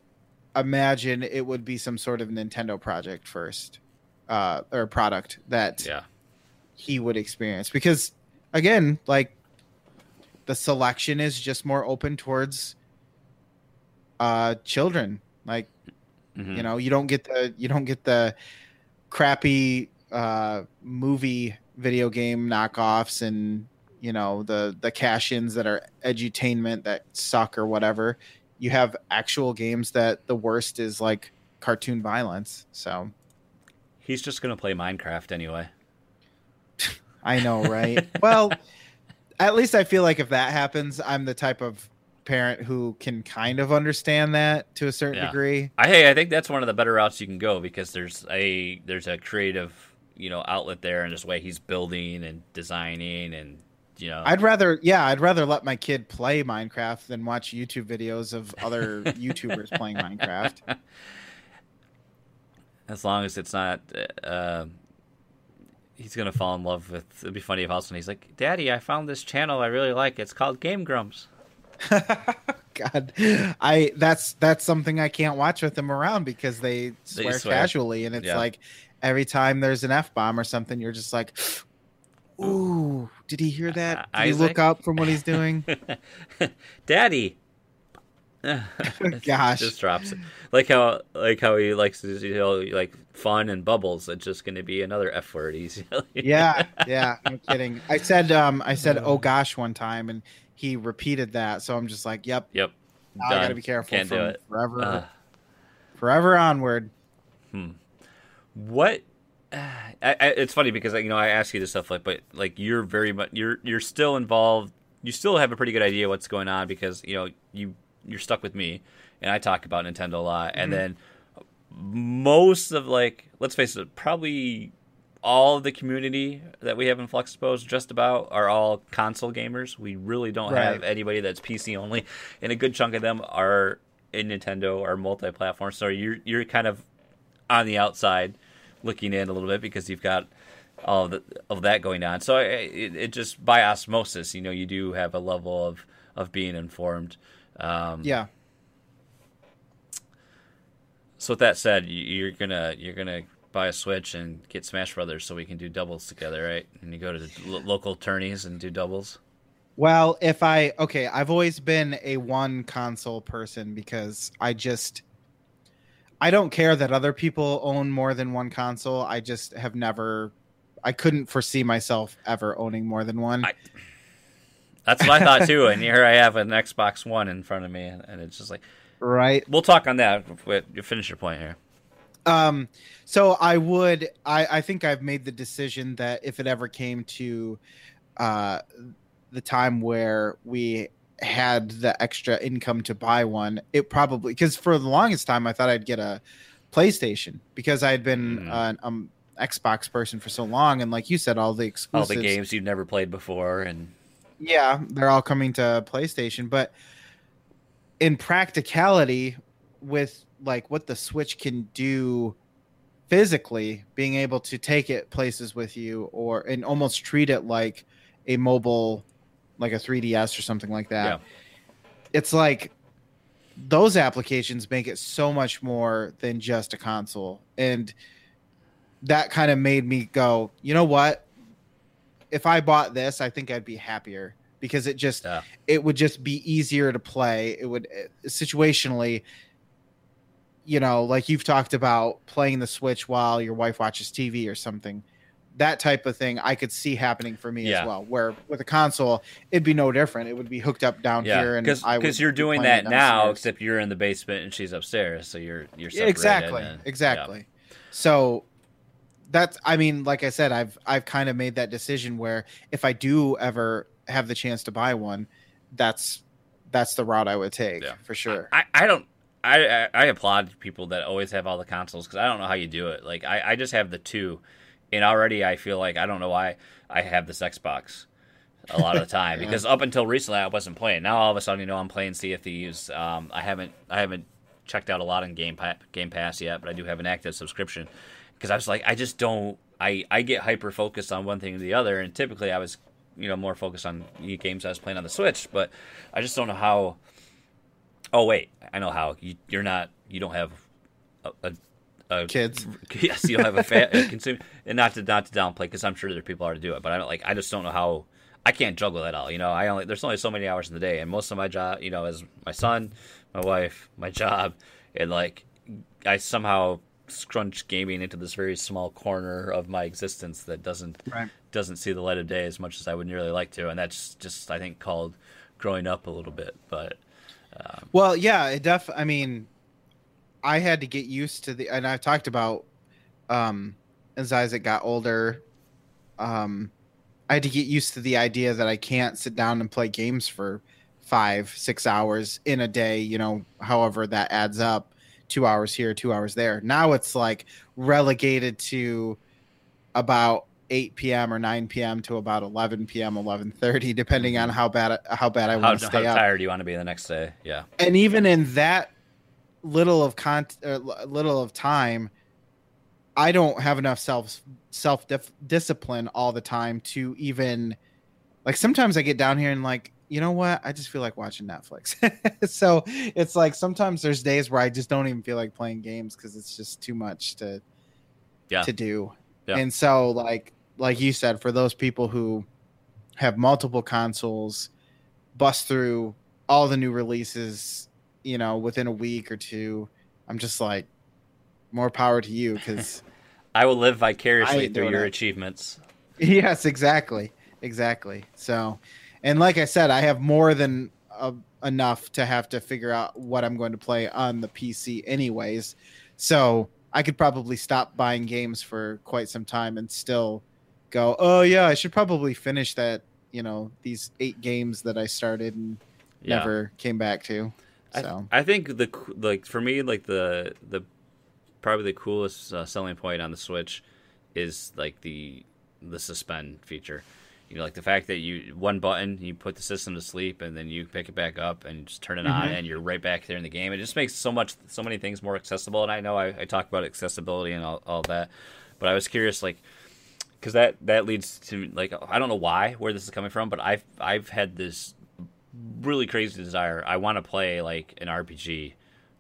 imagine it would be some sort of Nintendo project first, uh, or product that
Yeah.
he would experience because again like the selection is just more open towards uh children like
Mhm.
you know you don't get the you don't get the crappy uh movie video game knockoffs and you know the the cash-ins that are edutainment that suck or whatever you have actual games that the worst is like cartoon violence so
He's just gonna play Minecraft anyway.
I know, right? well, at least I feel like if that happens, I'm the type of parent who can kind of understand that to a certain
Yeah.
degree.
I hey, I think that's one of the better routes you can go because there's a there's a creative you know outlet there in this way he's building and designing and you know
I'd rather, yeah, I'd rather let my kid play Minecraft than watch YouTube videos of other YouTubers playing Minecraft.
as long as it's not uh, he's gonna fall in love with it'd be funny if all of a sudden he's like daddy i found this channel i really like it's called game grumps
God, I that's that's something I can't watch with them around because they swear,
swear.
casually, and it's
Yeah.
like every time there's an f bomb or something, you're just like, "Ooh, did he hear that? Did he look up from what he's doing?"
daddy
Gosh.
just drops it like how like how he likes to you know like fun and bubbles it's just gonna be another f word he's
yeah, yeah, I'm kidding. I said, um, I said, "Oh gosh," one time, and he repeated that. So I'm just like, "Yep,
yep
now I gotta be careful
can't
from
do it
forever,
Ugh.
forever onward."
what I, I, it's funny because you know I ask you this stuff like but like you're very much you're you're still involved you still have a pretty good idea what's going on because you know you you're stuck with me and I talk about Nintendo a lot and
Mm-hmm.
then most of like let's face it probably all of the community that we have in Flux just about are all console gamers. We really don't have anybody that's PC only, and a good chunk of them are in Nintendo or multi-platform. So you're you're kind of on the outside looking in a little bit because you've got all of, the, of that going on. So it, it, it just by osmosis, you know, you do have a level of of being informed. Um,
Yeah,
So with that said, you're gonna you're gonna buy a Switch and get Smash Brothers so we can do doubles together, right? And you go to the lo- local tourneys and do doubles.
Well, if I okay, I've always been a one console person because I just I don't care that other people own more than one console. I just have never I couldn't foresee myself ever owning more than one.
I- That's what I thought too. And here I have an Xbox One in front of me, and, it's just like
right?
we'll talk on that. Wait, You finish your point here.
Um so I would I I think I've made the decision that if it ever came to uh the time where we had the extra income to buy one, it probably because for the longest time I thought I'd get a PlayStation because I had been
Mm.
an um, Xbox person for so long, and like you said, all the
All the games you've never played before, and
yeah, they're all coming to PlayStation. But in practicality, with like what the Switch can do physically, being able to take it places with you or and almost treat it like a mobile like a 3DS or something like that.
Yeah.
It's like those applications make it so much more than just a console. And that kind of made me go, you know what? If I bought this, I think I'd be happier because it just
Yeah.
it would just be easier to play. It would uh, situationally you know, like you've talked about playing the Switch while your wife watches TV or something. That type of thing I could see happening for me
Yeah.
as well. Where with a console, it'd be no different. It would be hooked up down
Yeah,
here, and
because you're doing that now, except you're in the basement and she's upstairs, so you're you're separated.
exactly
and-
exactly so that's i mean like i said i've i've kind of made that decision where if i do ever have the chance to buy one that's that's the route i would take
Yeah.
for sure
I, I don't I, I applaud people that always have all the consoles because I don't know how you do it. Like I, I just have the two, and already I feel like I don't know why I have this Xbox a lot of the time
Yeah.
because up until recently I wasn't playing. Now all of a sudden you know I'm playing Sea of Thieves. Um, I haven't I haven't checked out a lot in Game Pa- Game Pass yet, but I do have an active subscription because I was like I just don't I I get hyper focused on one thing or the other, and typically I was you know more focused on games I was playing on the Switch, but I just don't know how. Oh wait, I know how. You, you're not. You don't have a, a, a
kids
Yes, you don't have a, fa- consumer, and not to not to downplay because I'm sure there are people are to do it, but I don't like. I just don't know how. I can't juggle that all. You know, I only there's only so many hours in the day, and most of my job, you know, is my son, my wife, my job, and like I somehow scrunch gaming into this very small corner of my existence that doesn't
Right.
doesn't see the light of day as much as I would really like to, and that's just I think called growing up a little bit. But
well yeah it def i mean i had to get used to the and i've talked about um as isaac got older um i had to get used to the idea that i can't sit down and play games for five six hours in a day you know however that adds up two hours here two hours there. Now it's like relegated to about 8 p.m or 9 p.m to about 11 p.m 11.30 depending on how bad how bad i
how,
want to
how
stay up
tired do you want to be the next day? Yeah,
and even in that little of con uh, little of time i don't have enough self self dif- discipline all the time to even like sometimes i get down here and like you know what i just feel like watching netflix so it's like sometimes there's days where i just don't even feel like playing games because it's just too much to
Yeah.
to do
Yeah.
and so like like you said for those people who have multiple consoles bust through all the new releases you know within a week or two i'm just like more power to you because
I will live vicariously through your
it.
achievements.
yes exactly exactly so and like i said i have more than uh, enough to have to figure out what i'm going to play on the pc anyways so i could probably stop buying games for quite some time and still go oh yeah i should probably finish that you know these eight games that i started and
Yeah.
never came back to
I,
so
I think the like for me like the the probably the coolest uh, selling point on the Switch is like the the suspend feature. You know, like the fact that you one button you put the system to sleep and then you pick it back up and just turn it on
Mhm.
and you're right back there in the game. It just makes so much so many things more accessible. And I know I, I talk about accessibility and all, all that, but I was curious like because that that leads to like I don't know why where this is coming from, but I've I've had this really crazy desire. I want to play like an RPG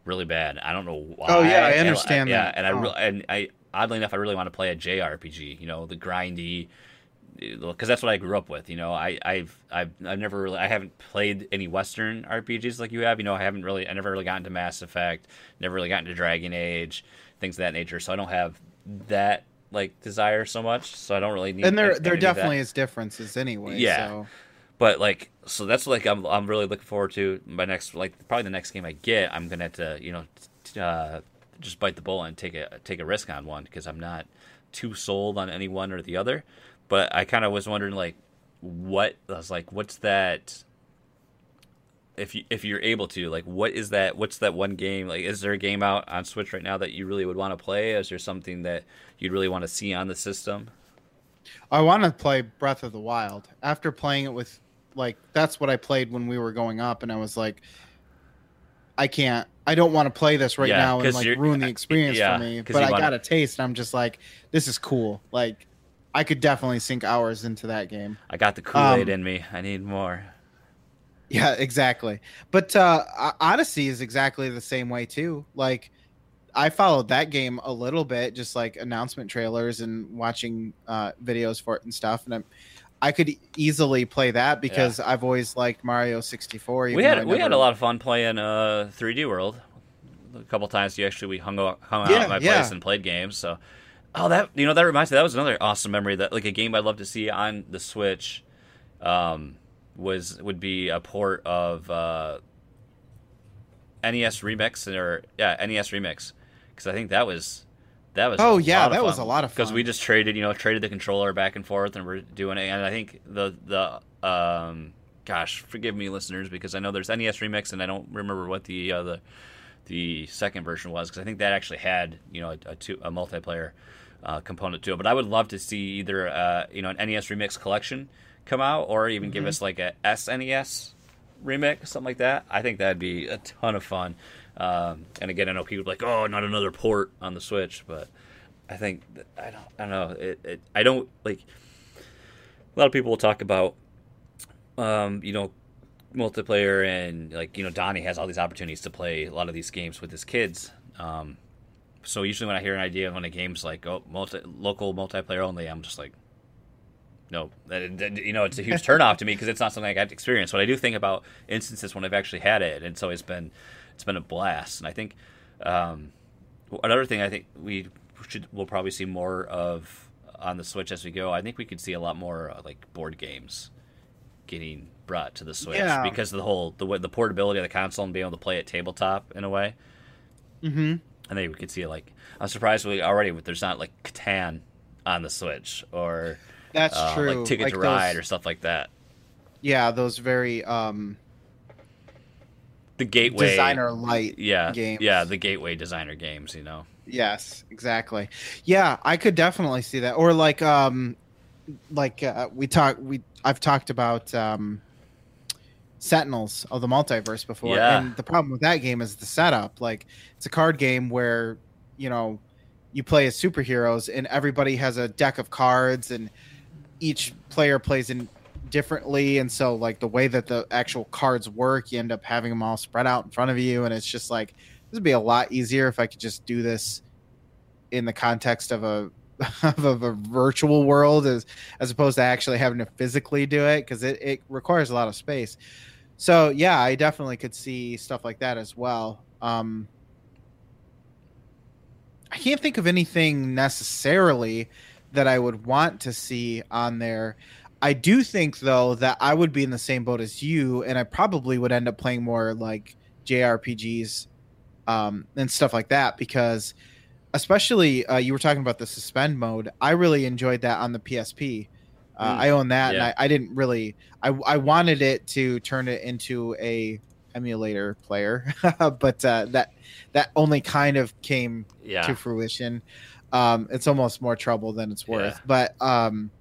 really bad. I don't know why.
Oh, yeah, I
And
understand
yeah,
that.
and I
Oh.
re- and I oddly enough, I really want to play a JRPG. You know, the grindy. Because that's what I grew up with, you know. I, I've, I've, I've never really, I haven't played any Western RPGs like you have. You know, I haven't really, I never really gotten to Mass Effect, never really gotten to Dragon Age, things of that nature. So I don't have that like desire so much. So I don't really need.
and there there
any of that.
definitely is differences anyway
Yeah.
so
But like, so that's like I'm I'm really looking forward to my next like probably the next game I get. I'm gonna have to you know t- uh, just bite the bullet and take a take a risk on one because I'm not too sold on any one or the other. But I kind of was wondering like what I was like, what's that? If you if you're able to like, what is that? What's that one game? Like, is there a game out on Switch right now that you really would want to play? Is there something that you'd really want to see on the system?
I want to play Breath of the Wild. After playing it with like that's what I played when we were going up and I was like I can't I don't want to play this right
Yeah,
now and like ruin the experience
yeah,
for me But I
wanna-
got a taste, and I'm just like, this is cool. Like, I could definitely sink hours into that game.
I got the Kool Aid
Um,
in me. I need more.
Yeah, exactly. But uh Odyssey is exactly the same way too. Like I followed that game a little bit, just like announcement trailers and watching uh videos for it and stuff. And I'm, I could easily play that because I've always liked Mario 64.
We had we had a lot of fun playing uh 3D World. A couple times you actually we hung out, hung out
Yeah,
at my
yeah.
place and played games. So, oh that you know that reminds me that was another awesome memory that like a game I'd love to see on the Switch. Um, was would be a port of uh, NES Remix or yeah NES Remix. Because I think that was that was
Oh, yeah, that was a lot of fun because
we just traded you know traded the controller back and forth and we're doing it. And I think the the um gosh forgive me listeners because I know there's NES Remix and I don't remember what the uh, the the second version was. Because I think that actually had you know a, a, two, a multiplayer uh, component to it. But I would love to see either uh, you know an NES remix collection come out or even give us like a SNES remix, something like that. I think that'd be a ton of fun. Um, and again, I know people like, oh, not another port on the Switch, but I think that, I don't I don't know it, it I don't like a lot of people will talk about um, you know multiplayer and like you know Donnie has all these opportunities to play a lot of these games with his kids. Um, so usually when I hear an idea when a game's like oh multi local multiplayer only, I'm just like, no, that, that- you know it's a huge turnoff to me because it's not something I got to experience. But I do think about instances when I've actually had it, and so it's been it's been a blast. And I think um, another thing I think we should we'll probably see more of on the Switch as we go. I think we could see a lot more uh, like board games getting brought to the Switch
Yeah.
because of the whole the the portability of the console and being able to play it tabletop in a way.
hmm
I think we could see like I'm surprised we already there's not like Catan on the Switch or
That's
uh,
true.
like Ticket
Like
to
those-
Ride or stuff like that.
yeah, those very um
The gateway
designer light
yeah,
games.
yeah, the gateway designer games. You know,
Yes, exactly. Yeah, I could definitely see that. Or like um like uh, we talk we I've talked about um Sentinels of the Multiverse before.
Yeah.
And the problem with that game is the setup. Like it's a card game where, you know, you play as superheroes and everybody has a deck of cards and each player plays in differently and so like the way that the actual cards work you end up having them all spread out in front of you and it's just like this would be a lot easier if i could just do this in the context of a of a virtual world as as opposed to actually having to physically do it because it, it requires a lot of space. So yeah i definitely could see stuff like that as well. Um i can't think of anything necessarily that i would want to see on there. I do think though that i would be in the same boat as you and i probably would end up playing more like jrpgs um, and stuff like that because especially uh, you were talking about the suspend mode i really enjoyed that on the psp uh,
Mm,
i own that
yeah.
and I, I didn't really I, I wanted it to turn it into a emulator player but uh, that that only kind of came
yeah,
to fruition um, it's almost more trouble than it's worth
Yeah.
but um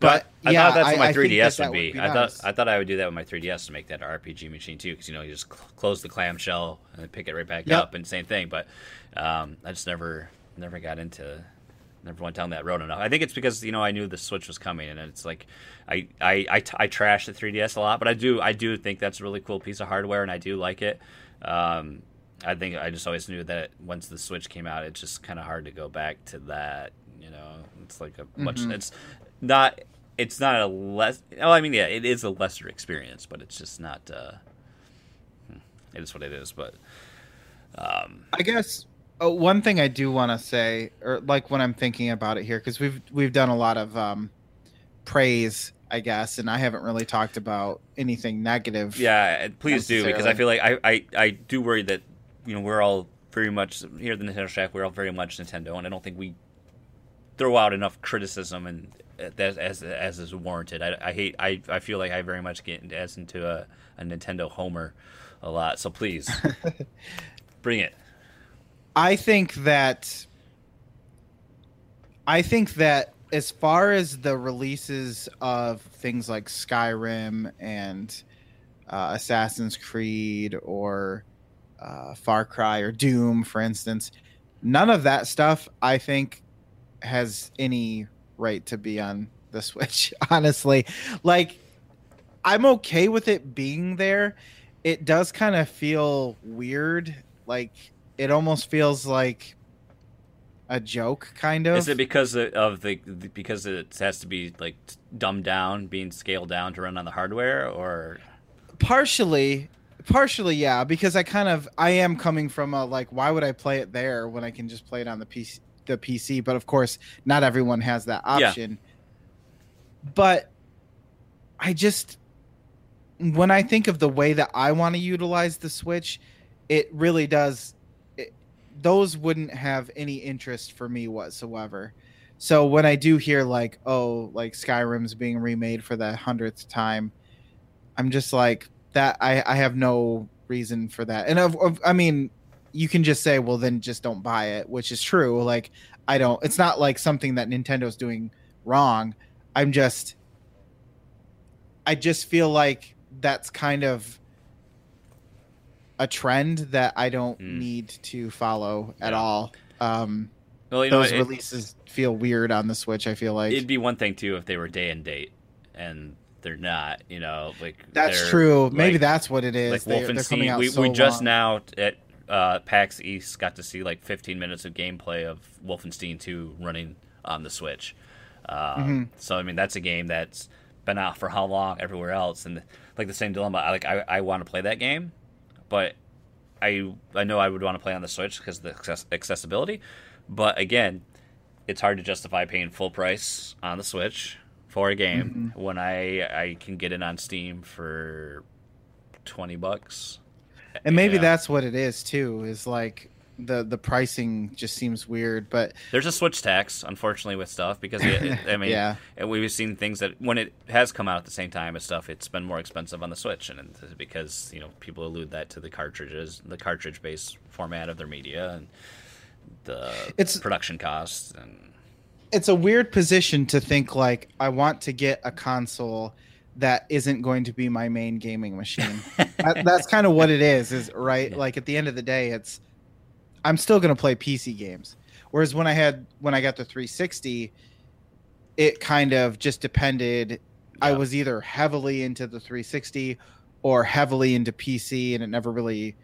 But
but
I
yeah,
thought that's what my
I
3DS
that that
would be.
would be
I
nice.
thought I thought I would do that with my 3DS to make that RPG machine too, because you know you just cl- close the clamshell and pick it right back
Yep.
up, and same thing. But um, I just never never got into never went down that road enough. I think it's because you know I knew the Switch was coming, and it's like I I I trash the 3DS a lot, but I do I do think that's a really cool piece of hardware, and I do like it. Um, I think I just always knew that once the Switch came out, it's just kind of hard to go back to that. You know, it's like a much.
Mhm.
It's not. It's not a less. Oh, I mean, yeah, it is a lesser experience, but it's just not. Uh, hmm, it is what it is. But um,
I guess uh, one thing I do want to say, or like when I'm thinking about it here, because we've we've done a lot of um, praise, I guess, and I haven't really talked about anything negative.
yeah, please do because I feel like I, I I do worry that you know we're all very much here at the Nintendo Shack. We're all very much Nintendo, and I don't think we throw out enough criticism and as as, as is warranted. I, I hate. I, I feel like I very much get as into a, a Nintendo homer a lot. So please bring it.
I think that I think that as far as the releases of things like Skyrim and uh, Assassin's Creed or uh, Far Cry or Doom, for instance. None of that stuff, I think, has any right to be on the Switch. Honestly, like I'm okay with it being there. It does kind of feel weird. Like it almost feels like a joke, kind of.
Is it because of the because it has to be like dumbed down, being scaled down to run on the hardware, or
partially? Partially, yeah, because I kind of I am coming from a like, why would I play it there when I can just play it on the PC? The PC, but of course, not everyone has that option. Yeah. But I just when I think of the way that I want to utilize the Switch, it really does. Those wouldn't have any interest for me whatsoever. So when I do hear like, oh, like Skyrim's being remade for the hundredth time, I'm just like that. I I have no reason for that. And of, of I mean, you can just say, well, then just don't buy it, which is true. Like I don't. It's not like something that Nintendo's doing wrong. I'm just. I just feel like that's kind of a trend that I don't mm. need to follow at yeah. all. Um, well, those know, it, releases feel weird on the Switch. I feel like
it'd be one thing too if they were day and date, and they're not. You know, like
that's true. Maybe that's what it is.
Like they, Wolfenstein, we, so we just now at uh, PAX East got to see like 15 minutes of gameplay of Wolfenstein 2 running on the Switch. Um, mm-hmm. So I mean, that's a game that's been out for how long everywhere else, and like the same dilemma. I like I, I want to play that game, but I I know I would want to play on the Switch because the access- accessibility. But again, it's hard to justify paying full price on the Switch for a game mm-hmm. when I I can get it on Steam for twenty bucks.
And maybe that's what it is too. Is like the the pricing just seems weird. But
there's a switch tax, unfortunately, with stuff because it, I mean, yeah, we've seen things that when it has come out at the same time as stuff, it's been more expensive on the Switch, and because you know people allude that to the cartridges, the cartridge based format of their media, and the it's, production costs and.
It's a weird position to think like I want to get a console that isn't going to be my main gaming machine. that, that's kind of what it is. Is right. Like at the end of the day, it's I'm still going to play PC games. Whereas when I had when I got the 360, it kind of just depended. Yeah. I was either heavily into the 360 or heavily into PC, and it never really.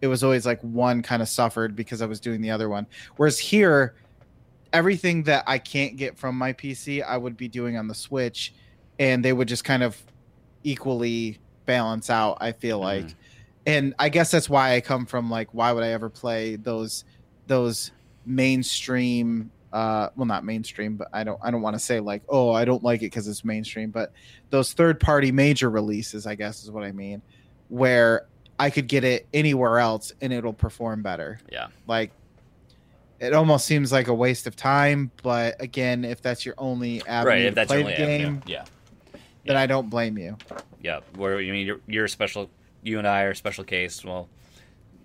It was always like one kind of suffered because I was doing the other one. Whereas here, everything that I can't get from my PC, I would be doing on the Switch, and they would just kind of equally balance out. I feel mm-hmm. like and I guess that's why I come from like why would I ever play those those mainstream uh well not mainstream but I don't I don't want to say like oh I don't like it cuz it's mainstream but those third party major releases I guess is what I mean where I could get it anywhere else and it'll perform better.
Yeah.
Like it almost seems like a waste of time, but again, if that's your only avenue right, if that's play the game, avenue.
yeah,
then yeah. I don't blame you.
Yeah, where you mean you're, you're a special you and I are a special case. Well,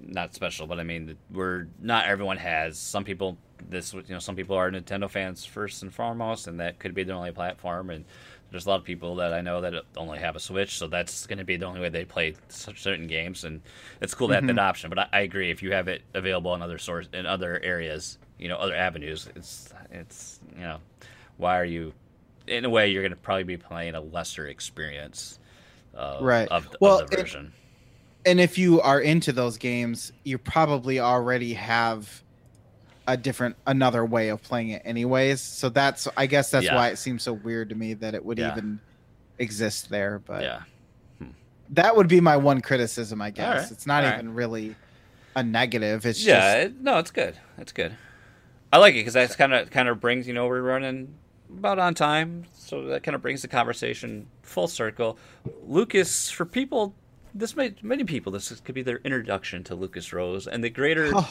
not special, but I mean, we're not everyone has. Some people, this you know, some people are Nintendo fans first and foremost, and that could be their only platform. And there's a lot of people that I know that only have a Switch, so that's going to be the only way they play certain games. And it's cool to have mm-hmm. that option. But I, I, agree, if you have it available in other source in other areas, you know, other avenues, it's it's you know, why are you? In a way, you're going to probably be playing a lesser experience. right. Of, well, of the version. It,
and if you are into those games, you probably already have a different another way of playing it anyways. So that's I guess that's yeah. why it seems so weird to me that it would yeah. even exist there. But
yeah. Hmm.
That would be my one criticism, I guess. Right. It's not All even right. really a negative. It's yeah,
just... it, no, it's good. It's good. I like it because that's kind of kind of brings you know we're running about on time, so that kind of brings the conversation full circle. Lucas, for people this might many people this could be their introduction to Lucas Rose and the greater. Oh,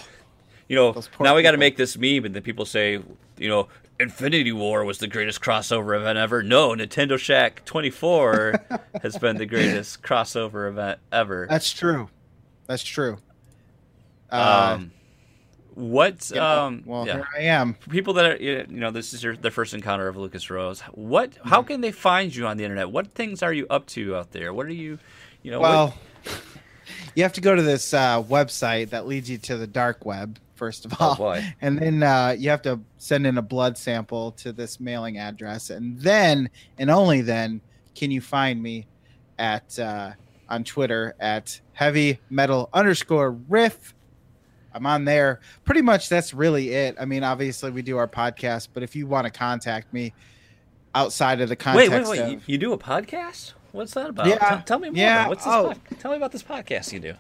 you know, now we got to make this meme, and then people say, you know, Infinity War was the greatest crossover event ever. No, Nintendo Shack 24 has been the greatest crossover event ever.
That's true. That's true.
Uh, um, what? Yeah, um,
well, yeah. here I am.
People that are, you know, this is your their first encounter of Lucas Rose. What? How can they find you on the internet? What things are you up to out there? What are you? You know,
well, you have to go to this uh, website that leads you to the dark web first of all,
Oh,
and then uh, you have to send in a blood sample to this mailing address, and then and only then can you find me at uh, on Twitter at heavy metal underscore riff. I'm on there. Pretty much that's really it. I mean, obviously we do our podcast, but if you want to contact me outside of the
Wait,
context
wait, wait!
of
You, you do a podcast? What's that about?
Yeah,
T- tell me more.
yeah,
What's this?
oh.
pod- tell me about this podcast you do.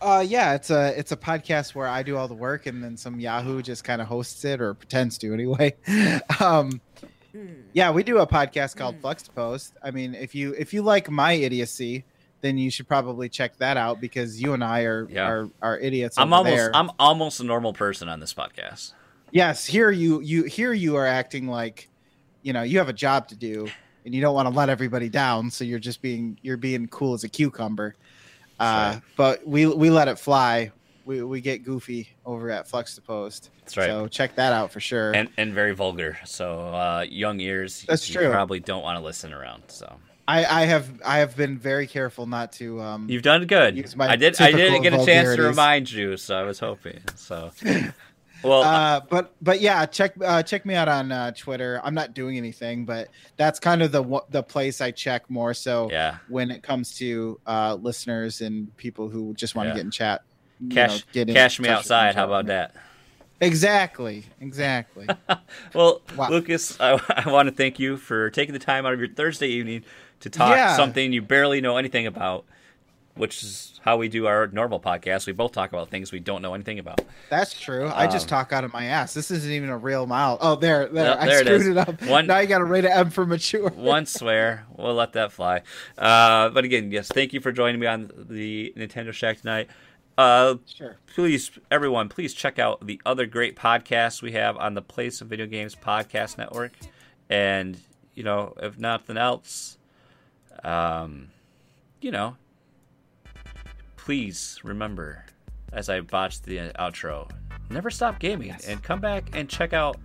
Uh, yeah, it's a it's a podcast where I do all the work, and then some Yahoo just kind of hosts it or pretends to anyway. um, yeah, we do a podcast called Fluxtaposed. I mean, if you if you like my idiocy, then you should probably check that out because you and I are
Yeah.
are, are idiots.
I'm
over
almost
there.
I'm almost a normal person on this podcast.
yes. Here you you here you are acting like, you know, you have a job to do, and you don't want to let everybody down, so you're just being you're being cool as a cucumber. Uh,
right.
but we we let it fly. We we get goofy over at Flux to Post.
That's right.
So check that out for sure.
And and very vulgar. So uh, young ears,
That's
you
true.
probably don't want to listen around. So
I I have I have been very careful not to. Um,
you've done good. I did. I didn't get a chance to remind you, so I was hoping. So, well,
uh, but but yeah, check uh, check me out on uh, Twitter. I'm not doing anything, but that's kind of the the place I check more so
yeah.
when it comes to uh, listeners and people who just want to
Yeah.
get in chat.
Cash,
know, in
cash me outside. How about that?
Exactly, exactly.
Well,
Wow.
Lucas, I, I want to thank you for taking the time out of your Thursday evening to talk
Yeah.
something you barely know anything about, which is how we do our normal podcast. We both talk about things we don't know anything about.
That's true. I just
Um,
talk out of my ass. This isn't even a real mile. Oh, there, there. I
there it
screwed
is.
it, up.
One-
now you got to rate an M for mature.
One swear, we'll let that fly. Uh, but again, yes, thank you for joining me on the Nintendo Shack tonight. Uh,
Sure.
please, everyone, please check out the other great podcasts we have on the Play Some Video Games Podcast Network. And, you know, if nothing else, um, you know, please remember, as I botched the outro, never stop gaming and come back and check out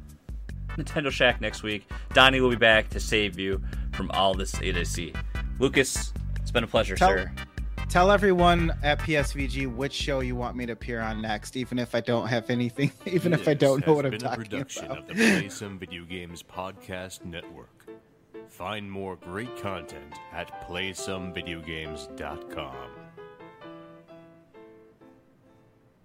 Nintendo Shack next week. Donnie will be back to save you from all this idiocy. Lucas, it's been a pleasure,
Tell-
sir.
Tell everyone at PSVG which show you want me to appear on next, even if I don't have anything, even if I don't know
has
what I'm
been a production
about.
of the Play Some Video Games Podcast Network. Find more great content at playsomevideogames.com.